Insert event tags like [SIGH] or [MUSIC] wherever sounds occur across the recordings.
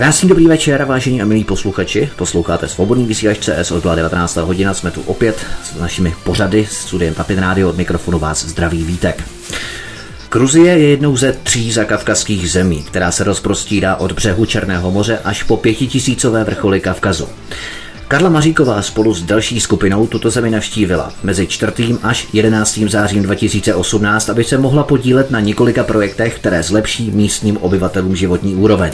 Krásný dobrý večer, vážení a milí posluchači. Posloucháte svobodný vysílač CS od 19. hodina. Jsme tu opět s našimi pořady s studiem Tapin Radio. Od mikrofonu vás zdraví Vítek. Gruzie je jednou ze tří zakavkazských zemí, která se rozprostírá od břehu Černého moře až po pětitisícové vrcholy Kavkazu. Karla Maříková spolu s další skupinou tuto zemi navštívila mezi 4. až 11. zářím 2018, aby se mohla podílet na několika projektech, které zlepší místním obyvatelům životní úroveň.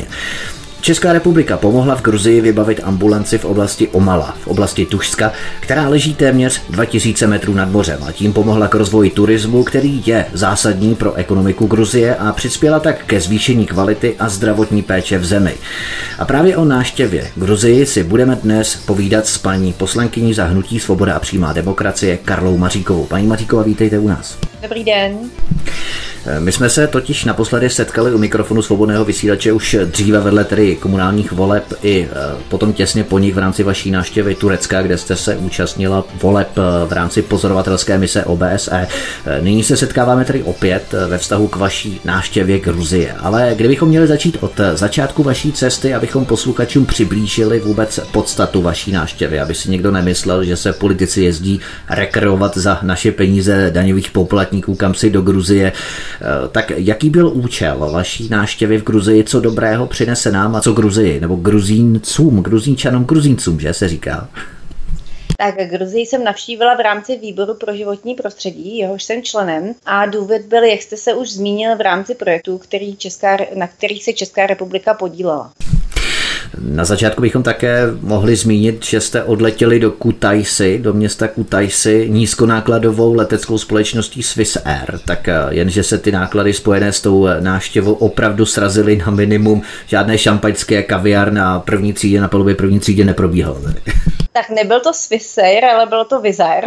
Česká republika pomohla v Gruzii vybavit ambulanci v oblasti Omala, v oblasti Tušska, která leží téměř 2000 metrů nad mořem a tím pomohla k rozvoji turismu, který je zásadní pro ekonomiku Gruzie a přispěla tak ke zvýšení kvality a zdravotní péče v zemi. A právě o náštěvě Gruzii si budeme dnes povídat s paní poslankyní za hnutí Svoboda a přímá demokracie Karlou Maříkovou. Paní Maříková, vítejte u nás. Dobrý den. My jsme se totiž naposledy setkali u mikrofonu svobodného vysílače už dříve vedle tedy komunálních voleb i e, potom těsně po nich v rámci vaší návštěvy Turecka, kde jste se účastnila voleb e, v rámci pozorovatelské mise OBSE. Nyní se setkáváme tedy opět ve vztahu k vaší návštěvě Gruzie. Ale kdybychom měli začít od začátku vaší cesty, abychom posluchačům přiblížili vůbec podstatu vaší návštěvy, aby si někdo nemyslel, že se politici jezdí rekreovat za naše peníze daňových poplatníků kam si do Gruzie. Eh, tak jaký byl účel vaší návštěvy v Gruzii, co dobrého přinese nám a co Gruzii, nebo Gruzíncům, Gruzínčanům, Gruzíncům, že se říká? Tak Gruzii jsem navštívila v rámci výboru pro životní prostředí, jehož jsem členem a důvod byl, jak jste se už zmínil, v rámci projektů, který Česká, na kterých se Česká republika podílela. Na začátku bychom také mohli zmínit, že jste odletěli do Kutaisi, do města Kutaisi, nízkonákladovou leteckou společností Swiss Air, tak eh, jenže se ty náklady spojené s tou návštěvou opravdu srazily na minimum. Žádné šampaňské kaviár na první třídě, na palubě první třídě neprobíhalo. Tak nebyl to Swissair, ale bylo to Vizair.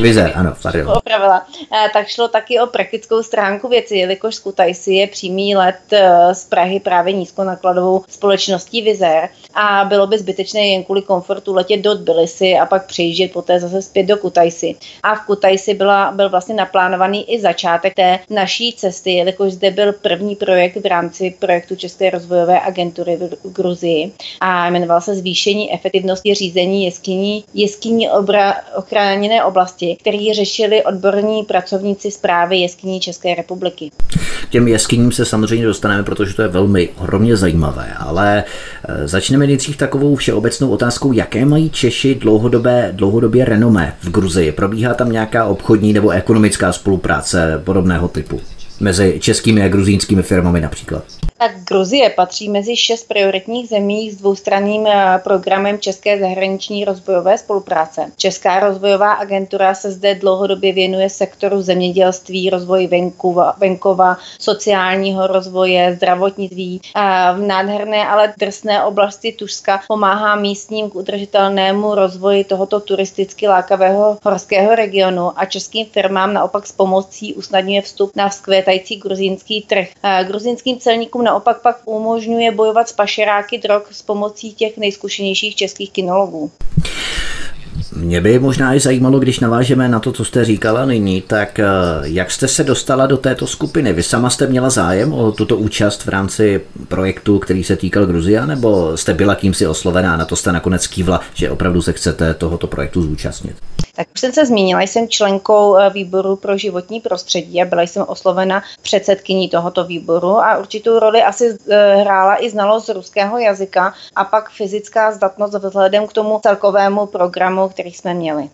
Vizair, [LAUGHS] ano, [LAUGHS] pardon. Opravila. Eh, tak šlo taky o praktickou stránku věci, jelikož z Kutaisi je přímý let eh, z Prahy právě nízkonákladovou společností Vizair a bylo by zbytečné jen kvůli komfortu letět do Tbilisi a pak přejíždět poté zase zpět do Kutaisi. A v Kutaisi byla, byl vlastně naplánovaný i začátek té naší cesty, jelikož zde byl první projekt v rámci projektu České rozvojové agentury v Gruzii a jmenoval se Zvýšení efektivnosti řízení jeskyní, jeskyní obra, ochráněné oblasti, který řešili odborní pracovníci zprávy jeskyní České republiky. Těm jeskyním se samozřejmě dostaneme, protože to je velmi ohromně zajímavé, ale e, začneme nejdřív takovou všeobecnou otázkou, jaké mají Češi dlouhodobé, dlouhodobě renomé v Gruzii. Probíhá tam nějaká obchodní nebo ekonomická spolupráce podobného typu? Mezi českými a gruzínskými firmami například? Tak Gruzie patří mezi šest prioritních zemí s dvoustranným eh, programem České zahraniční rozvojové spolupráce. Česká rozvojová agentura se zde dlouhodobě věnuje sektoru zemědělství, rozvoji venkova, venkova sociálního rozvoje, zdravotnictví. V nádherné, ale drsné oblasti Tušska pomáhá místním k udržitelnému rozvoji tohoto turisticky lákavého horského regionu a českým firmám naopak s pomocí usnadňuje vstup na vzkvétající gruzínský trh. Gruzínským celníkům naopak pak umožňuje bojovat s pašeráky drog s pomocí těch nejzkušenějších českých kinologů. Mě by možná i zajímalo, když navážeme na to, co jste říkala nyní, tak eh, jak jste se dostala do této skupiny? Vy sama jste měla zájem o tuto účast v rámci projektu, který se týkal Gruzia, nebo jste byla kýmsi oslovená a na to jste nakonec kývla, že opravdu se chcete tohoto projektu zúčastnit? Tak už jsem se zmínila, jsem členkou eh, výboru pro životní prostředí a byla jsem oslovena předsedkyní tohoto výboru a určitou roli asi eh, hrála i znalost ruského jazyka a pak fyzická zdatnost vzhledem k tomu celkovému programu, který jsme měli.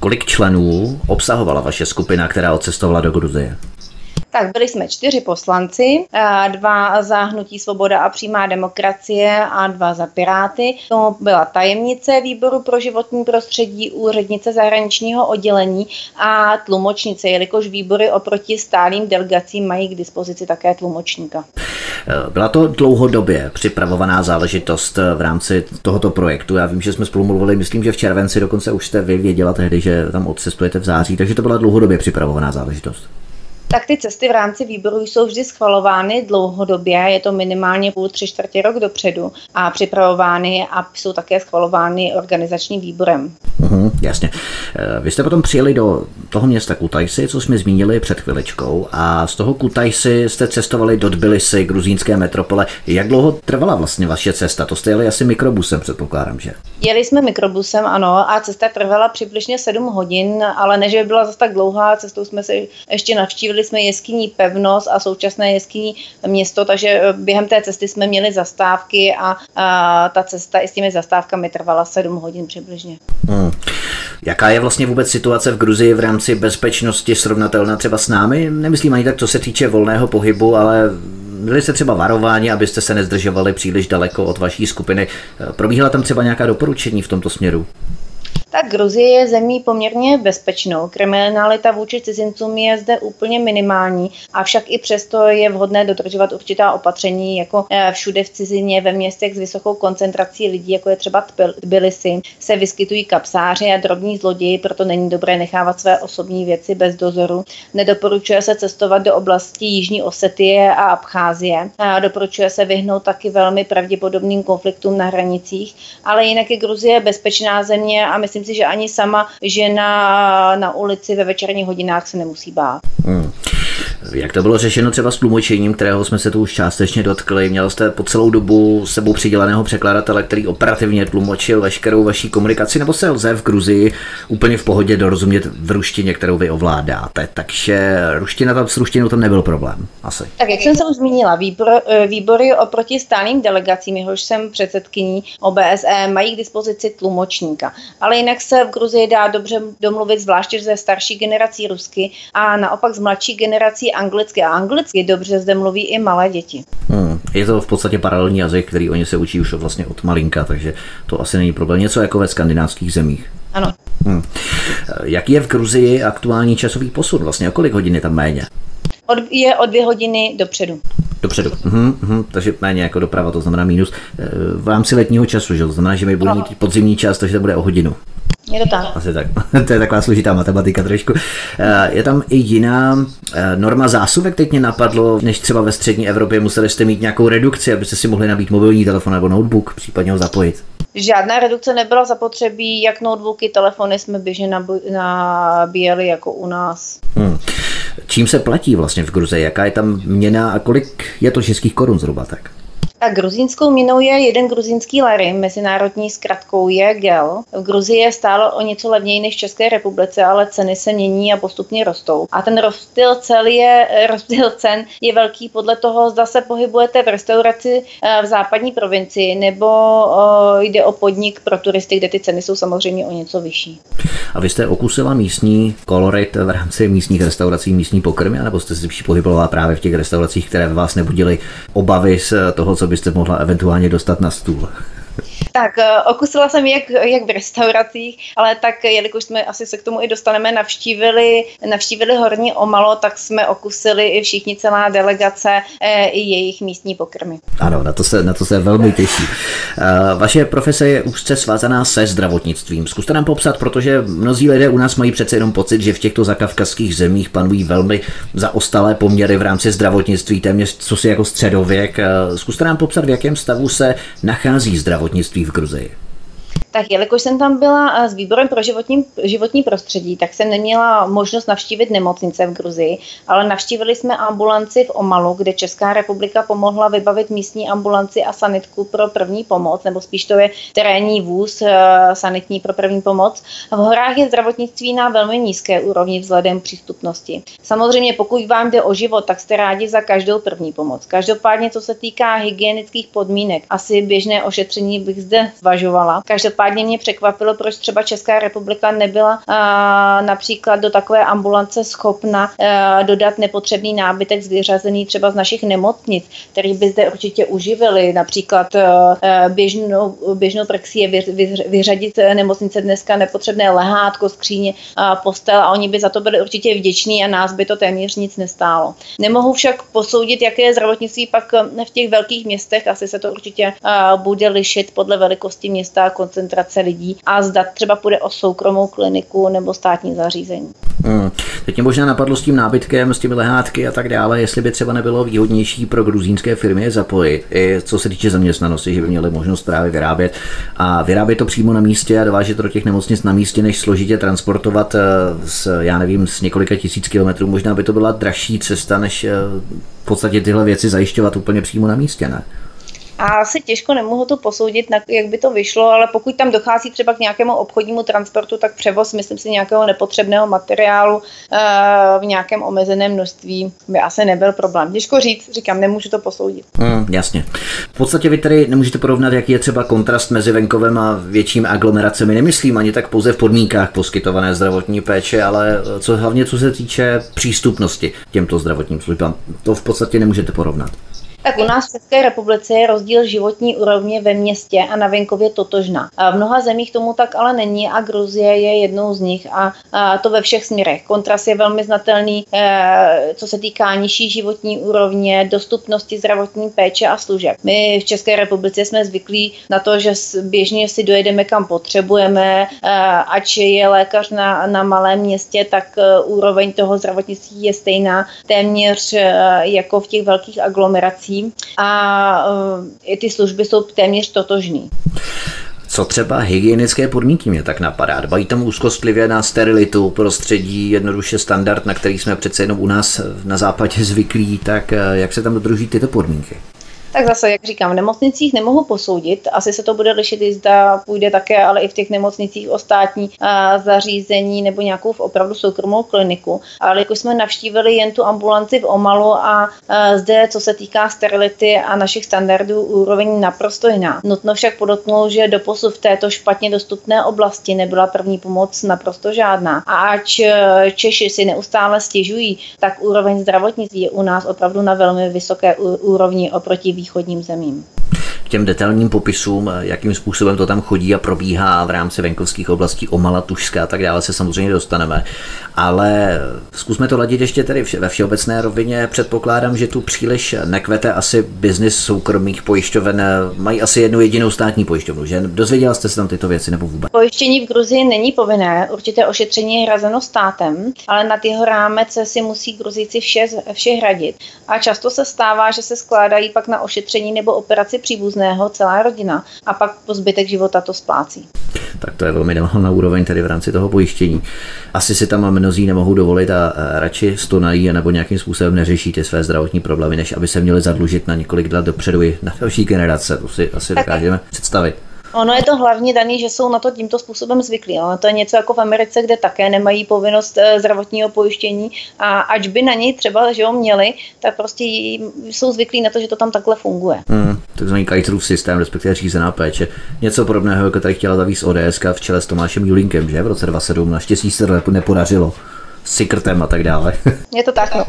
Kolik členů obsahovala vaše skupina, která odcestovala do Gruzie? Tak byli jsme čtyři poslanci, dva za Hnutí Svoboda a přímá demokracie a dva za Piráty. To byla tajemnice výboru pro životní prostředí, úřednice zahraničního oddělení a tlumočnice, jelikož výbory oproti stálým delegacím mají k dispozici také tlumočníka. Byla to dlouhodobě připravovaná záležitost v rámci tohoto projektu. Já vím, že jsme spolu mluvili, myslím, že v červenci dokonce už jste vy věděla tehdy, že tam odcestujete v září, takže to byla dlouhodobě připravovaná záležitost. Tak ty cesty v rámci výboru jsou vždy schvalovány dlouhodobě, je to minimálně půl, tři čtvrtě rok dopředu a připravovány a jsou také schvalovány organizačním výborem. Uhum, jasně. Eh, vy jste potom přijeli do toho města Kutajsi, co jsme zmínili před chviličkou, a z toho Kutajsi jste cestovali do Tbilisi, gruzínské metropole. Jak dlouho trvala vlastně vaše cesta? To jste jeli asi mikrobusem, předpokládám, že? Jeli jsme mikrobusem, ano, a cesta trvala přibližně 7 hodin, ale než by byla zase tak dlouhá, cestou jsme se ještě navštívili jsme jeskyní Pevnost a současné jeskyní město, takže eh, během té cesty jsme měli zastávky a, a ta cesta i s těmi zastávkami trvala 7 hodin přibližně. Hmm. Jaká je vlastně vůbec situace v Gruzii v rámci bezpečnosti srovnatelná třeba s námi? Nemyslím ani tak, co se týče volného pohybu, ale byli jste třeba varováni, abyste se nezdržovali příliš daleko od vaší skupiny. Probíhala tam třeba nějaká doporučení v tomto směru? Tak Gruzie je zemí poměrně bezpečnou. Kriminalita vůči cizincům je zde úplně minimální, avšak i přesto je vhodné dodržovat určitá opatření, jako eh, všude v cizině, ve městech s vysokou koncentrací lidí, jako je třeba Tbilisi, se vyskytují kapsáři a drobní zloději, proto není dobré nechávat své osobní věci bez dozoru. Nedoporučuje se cestovat do oblasti Jižní Osetie a Abcházie. A doporučuje se vyhnout taky velmi pravděpodobným konfliktům na hranicích, ale jinak je Gruzie bezpečná země a myslím si, že ani sama žena na ulici ve večerních hodinách se nemusí bát. Hmm. Jak to bylo řešeno třeba s tlumočením, kterého jsme se tu už částečně dotkli? Měl jste po celou dobu sebou přiděleného překladatele, který operativně tlumočil veškerou vaší komunikaci, nebo se lze v Gruzii úplně v pohodě dorozumět v ruštině, kterou vy ovládáte? Takže ruština tam s ruštinou tam nebyl problém, asi. Tak jak jsem se už zmínila, výbor, eh, výbory oproti stálým delegacím, jehož jsem předsedkyní OBSE, mají k dispozici tlumočníka. Ale jinak se v Gruzii dá dobře domluvit, zvláště ze starší generací rusky a naopak z mladší generací anglicky. A anglicky dobře zde mluví i malé děti. Hmm. Je to v podstatě paralelní jazyk, který oni se učí už vlastně od malinka, takže to asi není problém. Něco jako ve skandinávských zemích. Ano. Hmm. Jaký je v Gruzii aktuální časový posun? Vlastně o kolik hodin je tam méně? Od, je o dvě hodiny dopředu. Dopředu. Uhum, uhum, takže méně jako doprava, to znamená mínus. Eh, v rámci letního času, že to znamená, že my budeme mít podzimní čas, takže to bude o hodinu. Je to tak. Asi tak. [LAUGHS] to je taková složitá matematika trošku. Eh, je tam i jiná eh, norma zásuvek, teď mě napadlo, než třeba ve střední Evropě museli jste mít nějakou redukci, abyste si mohli nabít mobilní telefon nebo notebook, případně ho zapojit. Žádná redukce nebyla zapotřebí, jak notebooky, telefony jsme běžně nabíjeli jako u nás. Hmm. Čím se platí vlastně v Gruzi? Jaká je tam měna a kolik je to českých korun zhruba tak? Tak gruzínskou minou je jeden gruzínský lary, mezinárodní zkratkou je gel. V Gruzii je stále o něco levněji než v České republice, ale ceny se mění a postupně rostou. A ten rozdíl cel je, [LAUGHS] rozdíl cen je velký podle toho, zda se pohybujete v restauraci eh, v západní provincii nebo o, jde o podnik pro turisty, kde ty ceny jsou samozřejmě o něco vyšší. A vy jste okusila místní kolorit v rámci místních restaurací, místní pokrmy, nebo jste si pohybovala právě v těch restauracích, které vás nebudily obavy z toho, co byste mohla eventuálně dostat na stůl? Tak eh, okusila jsem jak, jak v restauracích, ale tak jelikož jsme asi se k tomu i dostaneme, navštívili, navštívili Horní Omalo, tak jsme okusili i všichni celá delegace e, i jejich místní pokrmy. Ano, na to se, na to se velmi těší. Eh, vaše profese je úzce svázaná se zdravotnictvím. Zkuste nám popsat, protože mnozí lidé u nás mají přece jenom pocit, že v těchto zakavkazských zemích panují velmi zaostalé poměry v rámci zdravotnictví, téměř co si jako středověk. Zkuste nám popsat, v jakém stavu se nachází zdravotnictví v Gruzii? Tak jelikož jsem tam byla eh, s výborem pro životní, životní prostředí, tak jsem neměla možnost navštívit nemocnice v Gruzii, ale navštívili jsme ambulanci v Omalu, kde Česká republika pomohla vybavit místní ambulanci a sanitku pro první pomoc, nebo spíš to je terénní vůz eh, sanitní pro první pomoc. V horách je zdravotnictví na velmi nízké úrovni vzhledem přístupnosti. Samozřejmě, pokud vám jde o život, tak jste rádi za každou první pomoc. Každopádně, co se týká hygienických podmínek, asi běžné ošetření bych zde zvažovala. Každopádně Každopádně mě překvapilo, proč třeba Česká republika nebyla a, například do takové ambulance schopna a, dodat nepotřebný nábytek vyřazený třeba z našich nemocnic, který by zde určitě uživili. Například a, běžnou, běžnou praxi je vy, vy, vyřadit nemocnice dneska nepotřebné lehátko, skříně, a, postel a oni by za to byli určitě vděční a nás by to téměř nic nestálo. Nemohu však posoudit, jaké je zdravotnictví pak v těch velkých městech, asi se to určitě a, bude lišit podle velikosti města a koncentrace koncentrace lidí a zda třeba půjde o soukromou kliniku nebo státní zařízení. Hmm. Teď mě možná napadlo s tím nábytkem, s těmi lehátky a tak dále, jestli by třeba nebylo výhodnější pro gruzínské firmy zapojit, i co se týče zaměstnanosti, že by měli možnost právě vyrábět a vyrábět to přímo na místě a dovážet do těch nemocnic na místě, než složitě transportovat eh, s, já nevím, s několika tisíc kilometrů. Možná by to byla dražší cesta, než eh, v podstatě tyhle věci zajišťovat úplně přímo na místě, ne? A asi těžko nemohu to posoudit, jak by to vyšlo, ale pokud tam dochází třeba k nějakému obchodnímu transportu, tak převoz, myslím si, nějakého nepotřebného materiálu eh, v nějakém omezeném množství by asi nebyl problém. Těžko říct, říkám, nemůžu to posoudit. Hmm, jasně. V podstatě vy tady nemůžete porovnat, jaký je třeba kontrast mezi venkovem a většími aglomeracemi. Nemyslím ani tak pouze v podmínkách poskytované zdravotní péče, ale co hlavně co se týče přístupnosti těmto zdravotním službám. To v podstatě nemůžete porovnat. Tak u nás v České republice je rozdíl životní úrovně ve městě a na venkově totožná. V mnoha zemích tomu tak ale není a Gruzie je jednou z nich a, to ve všech směrech. Kontrast je velmi znatelný, e, co se týká nižší životní úrovně, dostupnosti zdravotní péče a služeb. My v České republice jsme zvyklí na to, že běžně si dojedeme kam potřebujeme, e, ač je lékař na, na malém městě, tak e, úroveň toho zdravotnictví je stejná téměř jako v těch velkých aglomeracích a uh, ty služby jsou téměř totožný. Co třeba hygienické podmínky mě tak napadá? Dbají tam úzkostlivě na sterilitu, prostředí, jednoduše standard, na který jsme přece jenom u nás na západě zvyklí, tak eh, jak se tam dodrží tyto podmínky? Tak zase, jak říkám, v nemocnicích nemohu posoudit. Asi se to bude lišit, i zda půjde také, ale i v těch nemocnicích o státní a, zařízení nebo nějakou v opravdu soukromou kliniku. Ale jako jsme navštívili jen tu ambulanci v Omalu a, zde, co se týká sterility a našich standardů, úroveň naprosto jiná. Nutno však podotknout, že doposud v této špatně dostupné oblasti nebyla první pomoc naprosto žádná. A ač e, Češi si neustále stěžují, tak úroveň zdravotnictví je u nás opravdu na velmi vysoké úrovni oproti východním zemím k těm detailním popisům, jakým způsobem to tam chodí a probíhá v rámci venkovských oblastí Omala, Tušská a tak dále se samozřejmě dostaneme. Ale zkusme to ladit ještě tedy ve všeobecné rovině. Předpokládám, že tu příliš nekvete asi biznis soukromých pojišťoven. Mají asi jednu jedinou státní pojišťovnu, že? Dozvěděla jste se tam tyto věci nebo vůbec? Pojištění v Gruzii není povinné, určité ošetření je hrazeno státem, ale na jeho rámec si musí Gruzíci vše, vše hradit. A často se stává, že se skládají pak na ošetření nebo operaci příbuzných příbuzného, celá rodina a pak po zbytek života to splácí. Tak to je velmi na úroveň tady v rámci toho pojištění. Asi si tam mnozí nemohou dovolit a radši stonají nebo nějakým způsobem neřeší ty své zdravotní problémy, než aby se měli zadlužit na několik let dopředu i na další generace. To si asi dokážeme představit. Ono je to hlavně daný, že jsou na to tímto způsobem zvyklí. Ono to je něco jako v Americe, kde také nemají povinnost eh, zdravotního pojištění a ač by na něj třeba, že ho měli, tak prostě jsou zvyklí na to, že to tam takhle funguje. Hmm, takzvaný Kajtrův systém, respektive řízená péče. Něco podobného, jako tady chtěla zavíst ODS v čele s Tomášem Julinkem, že v roce 2007. Naštěstí se to nepodařilo Sikrtem a tak dále. [LAUGHS] Je to tak, no.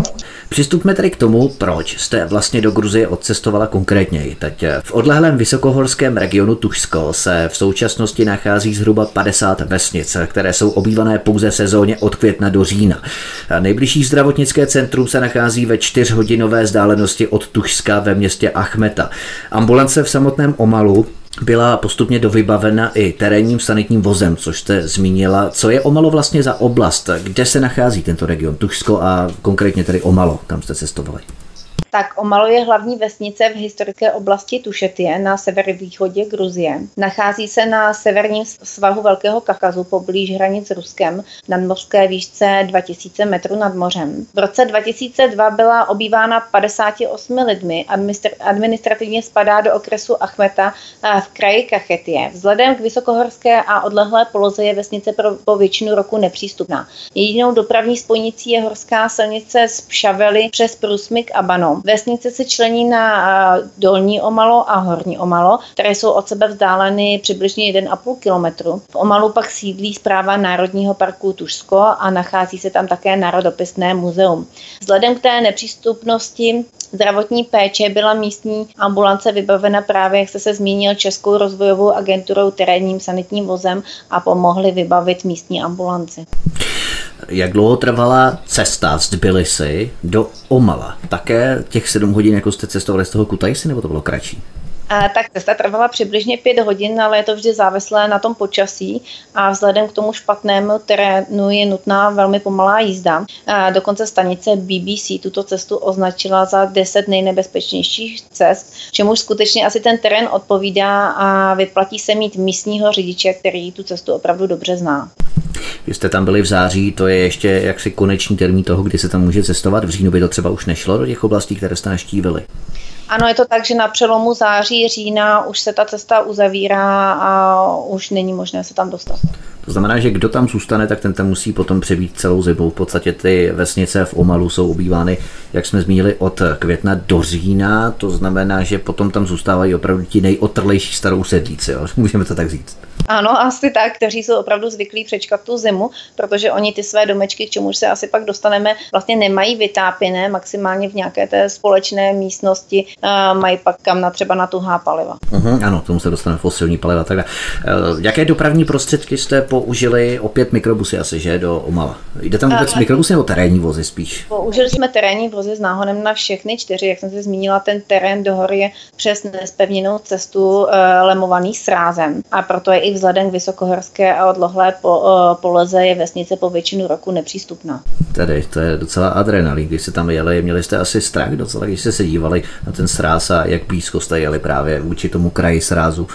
Přistupme tedy k tomu, proč jste vlastně do Gruzie odcestovala konkrétně. Teď v odlehlém vysokohorském regionu Tušsko se v současnosti nachází zhruba 50 vesnic, které jsou obývané pouze v sezóně od května do října. Nejbližší zdravotnické centrum se nachází ve čtyřhodinové vzdálenosti od Tušska ve městě Achmeta. Ambulance v samotném Omalu byla postupně dovybavena i terénním sanitním vozem, což jste zmínila. Co je Omalo vlastně za oblast? Kde se nachází tento region? Tušsko a konkrétně tedy Omalo, kam jste cestovali? Tak Omalo je hlavní vesnice v historické oblasti Tušetie na severovýchodě Gruzie. Nachází se na severním svahu Velkého Kakazu poblíž hranic s Ruskem na mořské výšce 2000 metrů nad mořem. V roce 2002 byla obývána 58 lidmi, administrativně spadá do okresu Achmeta v kraji Kachetie. Vzhledem k vysokohorské a odlehlé poloze je vesnice pro, po většinu roku nepřístupná. Jedinou dopravní spojnicí je horská silnice z Pšavely přes Prusmik a Banom. Vesnice se člení na Dolní Omalo a Horní Omalo, které jsou od sebe vzdáleny přibližně 1,5 kilometru. V Omalu pak sídlí zpráva Národního parku Tušsko a nachází se tam také Národopisné muzeum. Vzhledem k té nepřístupnosti zdravotní péče byla místní ambulance vybavena právě, jak jste se zmínil, Českou rozvojovou agenturou terénním sanitním vozem a pomohli vybavit místní ambulanci. Jak dlouho trvala cesta z Tbilisi do Omala? Také těch sedm hodin, jako jste cestovali z toho Kutajsi, nebo to bylo kratší? A, tak cesta trvala přibližně pět hodin, ale je to vždy závislé na tom počasí a vzhledem k tomu špatnému terénu je nutná velmi pomalá jízda. A dokonce stanice BBC tuto cestu označila za 10 nejnebezpečnějších cest, čemuž skutečně asi ten terén odpovídá a vyplatí se mít místního řidiče, který tu cestu opravdu dobře zná. Vy jste tam byli v září, to je ještě jaksi konečný termín toho, kdy se tam může cestovat. V říjnu by to třeba už nešlo do těch oblastí, které jste naštívili. Ano, je to tak, že na přelomu září, října už se ta cesta uzavírá a už není možné se tam dostat. To znamená, že kdo tam zůstane, tak ten tam musí potom přebít celou zimu. V podstatě ty vesnice v Omalu jsou obývány, jak jsme zmínili, od května do října. To znamená, že potom tam zůstávají opravdu ti nejotrlejší starou sedíci. Jo? [LAUGHS] Můžeme to tak říct. Ano, asi tak, kteří jsou opravdu zvyklí přečkat tu zimu, protože oni ty své domečky, k čemuž se asi pak dostaneme, vlastně nemají vytápěné, maximálně v nějaké té společné místnosti, mají pak kam na třeba na tuhá paliva. Uh-huh, ano, tomu se dostaneme fosilní paliva. Tak uh, jaké dopravní prostředky jste použili? Opět mikrobusy asi, že, do Omala. Jde tam vůbec uh, mikrobusy nebo terénní vozy spíš? Použili jsme terénní vozy s náhodem na všechny čtyři, jak jsem se zmínila, ten terén do hory je přes nespevněnou cestu uh, lemovaný srázem a proto je i vzhledem k vysokohorské a odlohlé po, poleze je vesnice po většinu roku nepřístupná. Tedy to je docela adrenalin, když se tam jeli, měli jste asi strach docela, když jste se dívali na ten sráz a jak blízko jste jeli právě vůči tomu kraji srázu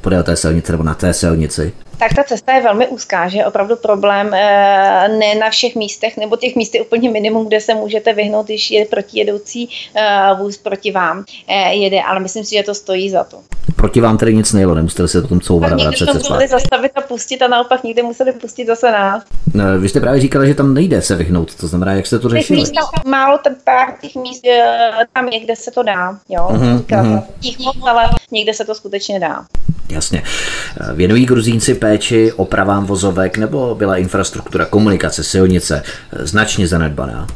podél té silnice nebo na té silnici? Tak ta cesta je velmi úzká, že je opravdu problém eh, ne na všech místech, nebo těch míst je úplně minimum, kde se můžete vyhnout, když je protijedoucí eh, vůz proti vám eh, jede, ale myslím si, že to stojí za to. Proti vám tedy nic nejelo, nemuseli se potom couvat a vracet se museli zastavit a pustit a naopak někde museli pustit zase nás. No, vy jste právě říkali, že tam nejde se vyhnout, to znamená, jak jste to řešili? Místa, málo ten pár těch míst, tam někde se to dá, jo, uh-huh, uh-huh. Těch moc, ale někde se to skutečně dá. Jasně. Věnují Gruzínci péči opravám vozovek nebo byla infrastruktura komunikace silnice značně zanedbaná?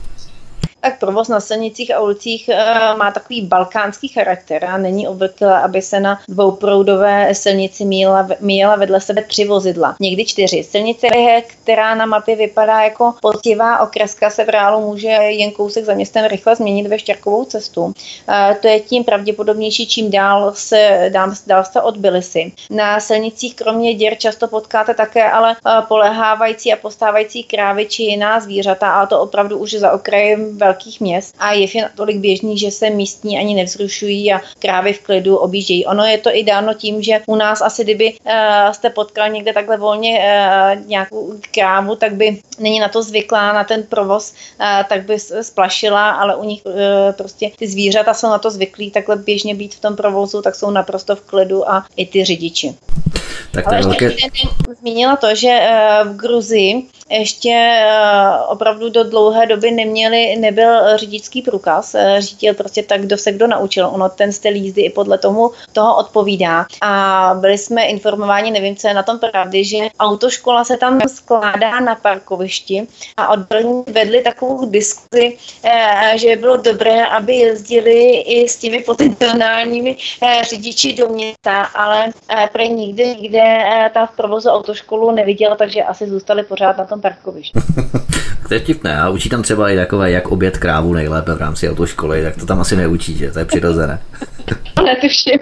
Tak provoz na silnicích a ulicích eh, má takový balkánský charakter a není obvyklé, aby se na dvouproudové silnici míjela, míjela vedle sebe tři vozidla, někdy čtyři. Silnice, která na mapě vypadá jako potivá okreska, se v reálu může jen kousek za městem rychle změnit ve štěrkovou cestu. Eh, to je tím pravděpodobnější, čím dál se, dál, dál se od Bilisy. Na silnicích kromě děr často potkáte také ale eh, polehávající a postávající krávy či jiná zvířata, a to opravdu už za okrajem velkých měst a je je natolik běžný, že se místní ani nevzrušují a krávy v klidu objíždějí. Ono je to i dáno tím, že u nás asi kdyby uh, jste potkal někde takhle volně uh, nějakou krávu, tak by není na to zvyklá, na ten provoz, uh, tak by splašila, ale u nich uh, prostě ty zvířata jsou na to zvyklí takhle běžně být v tom provozu, tak jsou naprosto v klidu a i ty řidiči. Tak Ale ještě velké... zmínila to, že v Gruzii ještě opravdu do dlouhé doby neměli, nebyl řidičský průkaz, eh, řídil prostě tak, kdo se kdo naučil. Ono ten styl jízdy i podle tomu toho odpovídá. A byli jsme informováni, nevím, co je na tom pravdy, že autoškola se tam skládá na parkovišti a odborníci vedli takovou diskuzi, eh, že by bylo dobré, aby jezdili i s těmi potenciálními eh, řidiči do města, ale pro nikdy nikde ta v provozu autoškolu neviděla, takže asi zůstali pořád na tom parkovišti. [LAUGHS] to je vtipné. A učí tam třeba i takové, jak obět krávu nejlépe v rámci autoškoly, tak to tam asi neučí, že? To je přirozené. [LAUGHS] Netuším.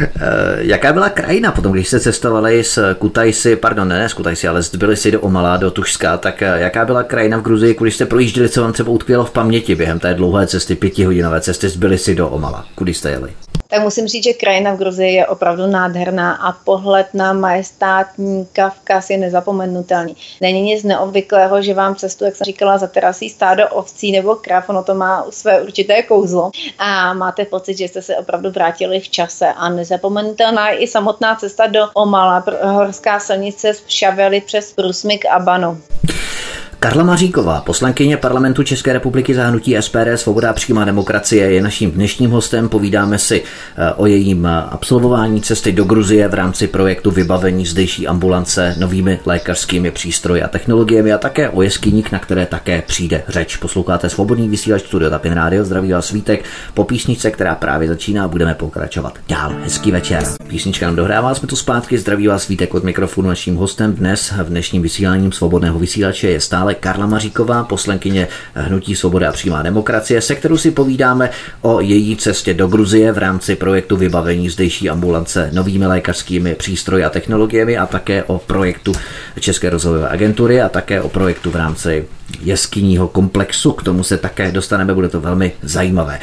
Eh, jaká byla krajina potom, když jste cestovali z Kutajsi, pardon, ne z Kutajsi, ale z Tbilisi do Omala, do Tušska, tak eh, jaká byla krajina v Gruzii, když jste projížděli, co vám třeba utkvělo v paměti během té dlouhé cesty, pětihodinové cesty z Tbilisi do Omala? Kudy jste jeli? Tak musím říct, že krajina v Gruzii je opravdu nádherná a pohled na majestátní Kavkaz je nezapomenutelný. Není nic neobvyklého, že vám cestu, jak jsem říkala, za terasí stádo ovcí nebo krav, ono to má své určité kouzlo a máte pocit, že jste se opravdu vrátili v čase a nezapomenutelná je i samotná cesta do Omala, horská silnice z Šavely přes Prusmik a Banu. Karla Maříková, poslankyně parlamentu České republiky za hnutí SPD Svoboda a přímá demokracie, je naším dnešním hostem. Povídáme si eh, o jejím eh, absolvování cesty do Gruzie v rámci projektu vybavení zdejší ambulance novými lékařskými přístroji a technologiemi a také o jeskyních, na které také přijde řeč. Posloucháte svobodný vysílač Studio Tapin Radio, zdraví vás svítek. Po písničce, která právě začíná, budeme pokračovat dál. Hezký večer. Písnička nám dohrává, jsme tu zpátky, zdraví vás svítek od mikrofonu. Naším hostem dnes v dnešním vysílání svobodného vysílače je stále dále Karla Maříková, poslankyně Hnutí Svoboda a přímá demokracie, se kterou si povídáme o její cestě do Gruzie v rámci projektu vybavení zdejší ambulance novými lékařskými přístroji a technologiemi a také o projektu České rozvojové agentury a také o projektu v rámci jeskyního komplexu. K tomu se také dostaneme, bude to velmi zajímavé.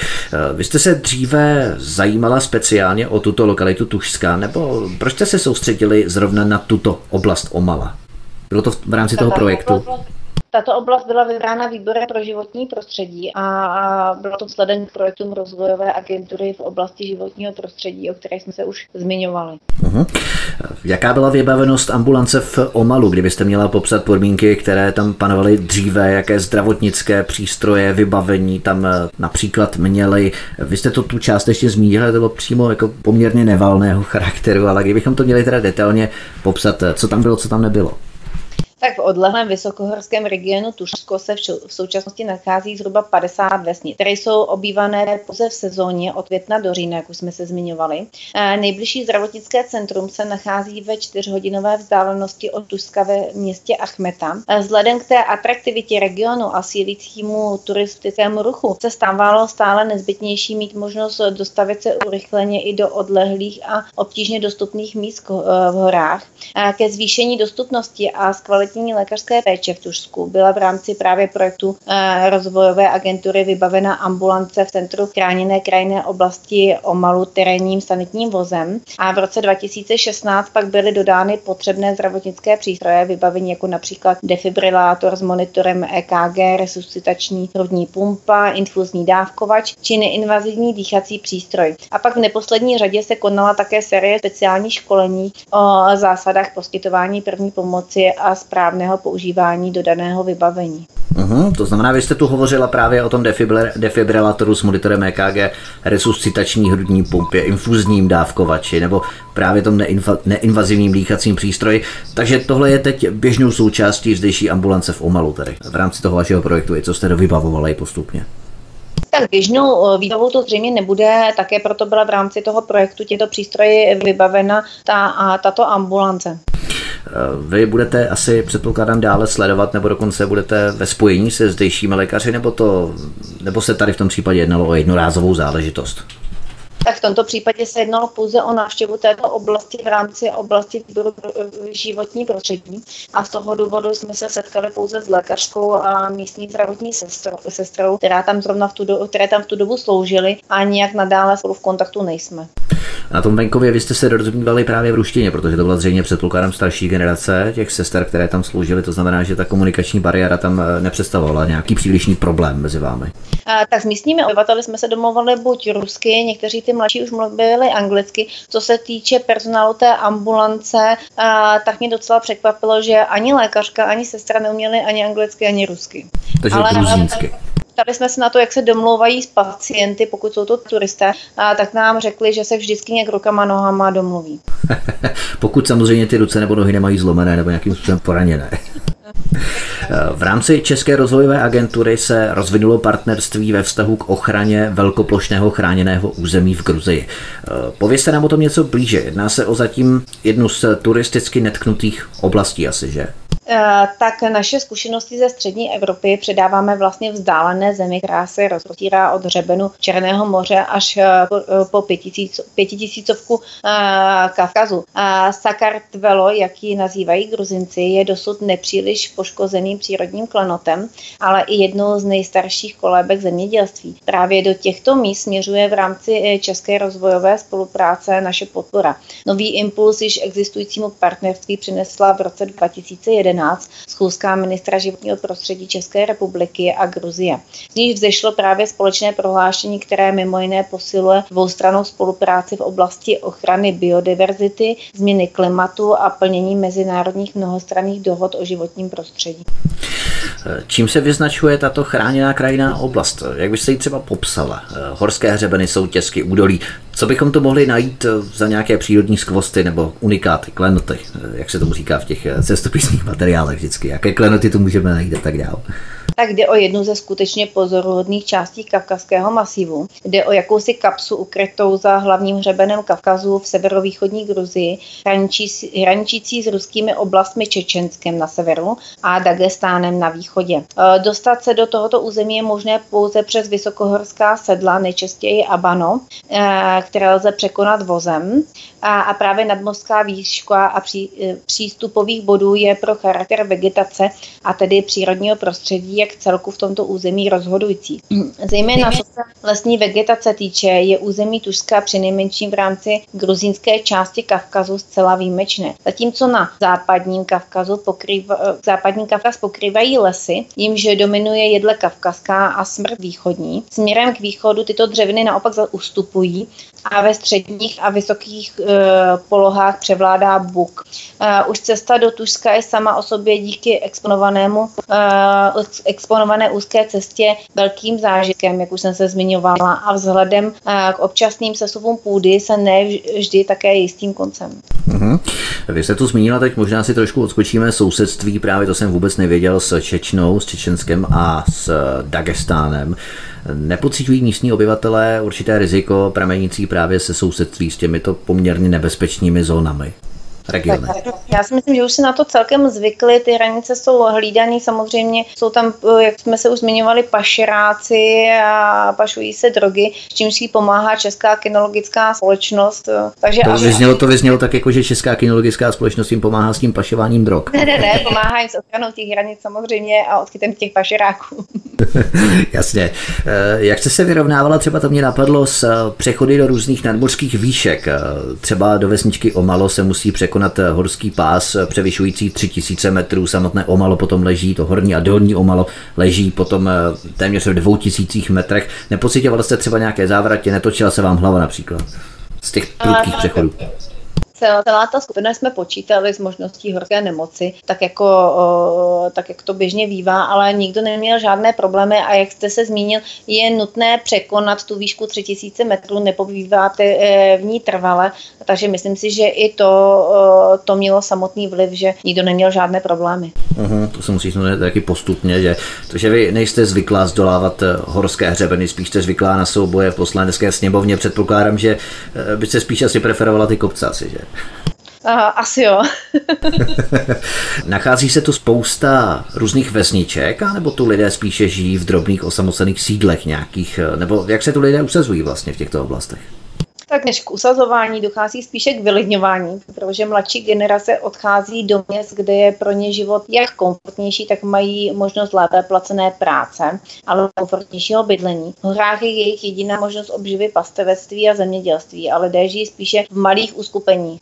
Vy jste se dříve zajímala speciálně o tuto lokalitu Tušská, nebo proč jste se soustředili zrovna na tuto oblast Omala? Bylo to v rámci toho projektu? Tato oblast byla vybrána výborem pro životní prostředí a bylo to vzhledem k projektům rozvojové agentury v oblasti životního prostředí, o které jsme se už zmiňovali. Uh-huh. Jaká byla vybavenost ambulance v Omalu, kdybyste měla popsat podmínky, které tam panovaly dříve, jaké zdravotnické přístroje, vybavení tam eh, například měly? Vy jste to tu část ještě zmínili, to bylo přímo jako poměrně nevalného [LAUGHS] charakteru, ale kdybychom to měli teda detailně popsat, eh, co tam bylo, co tam nebylo tak v odlehlém vysokohorském regionu Tušsko se v současnosti nachází zhruba 50 vesnic, které jsou obývané pouze v sezóně od května do října, jak už jsme se zmiňovali. Nejbližší zdravotnické centrum se nachází ve čtyřhodinové vzdálenosti od Tuska ve městě Achmeta. Vzhledem k té atraktivitě regionu a sílícímu turistickému ruchu se stávalo stále nezbytnější mít možnost dostavit se urychleně i do odlehlých a obtížně dostupných míst v horách. Ke zvýšení dostupnosti a zkvalitní kvalitní lékařské péče v Tužsku byla v rámci právě projektu eh, rozvojové agentury vybavena ambulance v centru chráněné krajinné oblasti Omalu terénním sanitním vozem a v roce 2016 pak byly dodány potřebné zdravotnické přístroje vybavení jako například defibrilátor s monitorem EKG, resuscitační hrudní pumpa, infuzní dávkovač či neinvazivní dýchací přístroj. A pak v neposlední řadě se konala také série speciálních školení o zásadách poskytování první pomoci a správného používání dodaného vybavení. Uhum, to znamená, vy jste tu hovořila právě o tom defibrilátoru s monitorem EKG, resuscitační hrudní pumpě, infuzním dávkovači nebo právě tom neinva, neinvazivním dýchacím přístroji. Takže tohle je teď běžnou součástí zdejší ambulance v Omalu, tedy v rámci toho vašeho projektu, i co jste dovybavovali postupně. Tak běžnou eh, výbavou to zřejmě nebude, také proto byla v rámci toho projektu těto přístroje vybavena ta, a tato ambulance. Eh, vy budete asi, předpokládám, dále sledovat, nebo dokonce budete ve spojení se zdejšími lékaři, nebo, to, nebo se tady v tom případě jednalo o jednorázovou záležitost? tak v tomto případě se jednalo pouze o návštěvu této oblasti v rámci oblasti eh, životní prostředí a z toho důvodu jsme se setkali pouze s lékařskou a místní zdravotní sestrou, sestrou která tam zrovna v tu do, které tam v tu dobu sloužily a nijak nadále spolu v kontaktu nejsme. Na tom venkově vy jste se dorozumívali právě v ruštině, protože to byla zřejmě předpokládám starší generace těch sester, které tam sloužily, to znamená, že ta komunikační bariéra tam eh, nepředstavovala nějaký přílišný problém mezi vámi. A, tak s místními obyvateli jsme se domluvili buď rusky, někteří ty mladší už mluvili anglicky. Co se týče personálu té ambulance, a, tak mě docela překvapilo, že ani lékařka, ani sestra neuměli ani anglicky, ani rusky. Takže Ale, gruzínsky. Ptali jsme se na to, jak se domlouvají s pacienty, pokud jsou to turisté, a tak nám řekli, že se vždycky nějak rukama, nohama domluví. [LAUGHS] pokud samozřejmě ty ruce nebo nohy nemají zlomené nebo nějakým způsobem poraněné. [LAUGHS] V rámci České rozvojové agentury se rozvinulo partnerství ve vztahu k ochraně velkoplošného chráněného území v Gruzii. Povězte nám o tom něco blíže. Jedná se o zatím jednu z turisticky netknutých oblastí asi, že? Eh, tak naše zkušenosti ze střední Evropy předáváme vlastně vzdálené zemi, která se rozprostírá od řebenu Černého moře až eh, po pětitisíc, pětitisícovku eh, Kavkazu. Sakartvelo, jak ji nazývají gruzinci, je dosud nepříliš poškozeným přírodním klenotem, ale i jednou z nejstarších kolébek zemědělství. Právě do těchto míst směřuje v rámci České rozvojové spolupráce naše podpora. Nový impuls již existujícímu partnerství přinesla v roce 2011 2011 schůzka ministra životního prostředí České republiky a Gruzie. Z níž vzešlo právě společné prohlášení, které mimo jiné posiluje dvoustranou spolupráci v oblasti ochrany biodiverzity, změny klimatu a plnění mezinárodních mnohostranných dohod o životním prostředí. Čím se vyznačuje tato chráněná krajinná oblast? Jak byste ji třeba popsala? Horské hřebeny, soutězky, údolí. Co bychom to mohli najít za nějaké přírodní skvosty nebo unikáty, klenoty, jak se tomu říká v těch cestopisných [LAUGHS] materiálech vždycky? Jaké klenoty tu můžeme najít a tak dále? tak jde o jednu ze skutečně pozoruhodných částí Kavkazského masivu. Jde o jakousi kapsu ukrytou za hlavním hřebenem Kavkazu v severovýchodní Gruzii, hraničící s ruskými oblastmi Čečenskem na severu a Dagestánem na východě. Dostat se do tohoto území je možné pouze přes vysokohorská sedla, nejčastěji Abano, které lze překonat vozem. A, a právě nadmořská výška a pří, e, přístupových bodů je pro charakter vegetace a tedy přírodního prostředí jak celku v tomto území rozhodující. Zejména co se lesní vegetace týče, je území Tušska při nejmenším v rámci gruzínské části Kavkazu zcela výjimečné. Zatímco na západním Kavkazu pokrýva, západní Kavkaz pokrývají lesy, jimž dominuje jedle kavkazská a smrt východní. Směrem k východu tyto dřeviny naopak ustupují a ve středních a vysokých e, polohách převládá buk. E, už cesta do Tušska je sama o sobě díky exponovanému, e, exponované úzké cestě velkým zážitkem, jak už jsem se zmiňovala, a vzhledem e, k občasným sesuvům půdy se ne vždy také jistým koncem. Mm-hmm. Vy jste tu zmínila, teď možná si trošku odskočíme sousedství, právě to jsem vůbec nevěděl s Čečnou, s Čečenskem a s Dagestánem. Nepocitují místní obyvatelé určité riziko pramenící právě se sousedství s těmito poměrně nebezpečnými zónami? Regiony. Já si myslím, že už si na to celkem zvykli, ty hranice jsou hlídané, samozřejmě jsou tam, jak jsme se už zmiňovali, pašeráci a pašují se drogy, s čím si pomáhá Česká kinologická společnost. Takže to, vyznělo, to vyznělo tak, jako že Česká kinologická společnost jim pomáhá s tím pašováním drog. Ne, ne, ne, pomáhá jim s ochranou těch hranic samozřejmě a odchytem těch pašeráků. [LAUGHS] Jasně. Eh, jak jste se vyrovnávala, třeba to mě napadlo, s eh, přechody do různých nadmořských výšek. Eh, třeba do vesničky Omalo se musí překonat horský pás převyšující 3000 metrů. Samotné Omalo potom leží, to horní a dolní Omalo leží potom téměř v 2000 metrech. Nepocitovala jste třeba nějaké závratě, netočila se vám hlava například z těch prudkých přechodů? Celá, ta skupina jsme počítali s možností horské nemoci, tak jako, tak jak to běžně bývá, ale nikdo neměl žádné problémy a jak jste se zmínil, je nutné překonat tu výšku 3000 metrů, nepobýváte v ní trvale, takže myslím si, že i to, to mělo samotný vliv, že nikdo neměl žádné problémy. Uhum, to se musí znamenat taky postupně, že, to, že vy nejste zvyklá zdolávat e, horské hřebeny, spíš jste zvyklá na souboje v poslanecké sněmovně, předpokládám, že e, byste spíš asi preferovala ty kopce asi, že? Uh, asi jo. [LAUGHS] Nachází se tu spousta různých vesniček, nebo tu lidé spíše žijí v drobných osamocených sídlech nějakých, nebo jak se tu lidé usazují vlastně v těchto oblastech? Tak než k usazování dochází spíše k vylidňování, protože mladší generace odchází do měst, kde je pro ně život jak komfortnější, tak mají možnost lépe placené práce, ale komfortnějšího bydlení. V horách je jejich jediná možnost obživy pastevectví a zemědělství, ale lidé žijí spíše v malých uskupeních.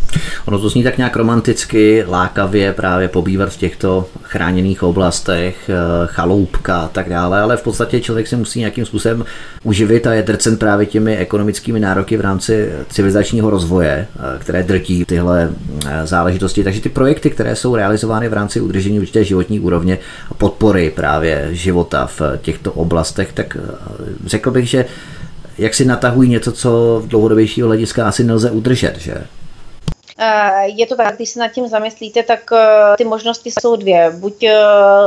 Ono to zní tak nějak romanticky, lákavě právě pobývat v těchto chráněných oblastech, eh, chaloupka a tak dále, ale v podstatě člověk se musí nějakým způsobem uživit a je drcen právě těmi ekonomickými nároky v rámci civilizačního rozvoje, eh, které drtí tyhle eh, záležitosti. Takže ty projekty, které jsou realizovány v rámci udržení určité životní úrovně a podpory právě života v těchto oblastech, tak eh, řekl bych, že jak si natahují něco, co v dlouhodobějšího hlediska asi nelze udržet, že? Eh, je to tak, když se nad tím zamyslíte, tak eh, ty možnosti jsou dvě. Buď eh,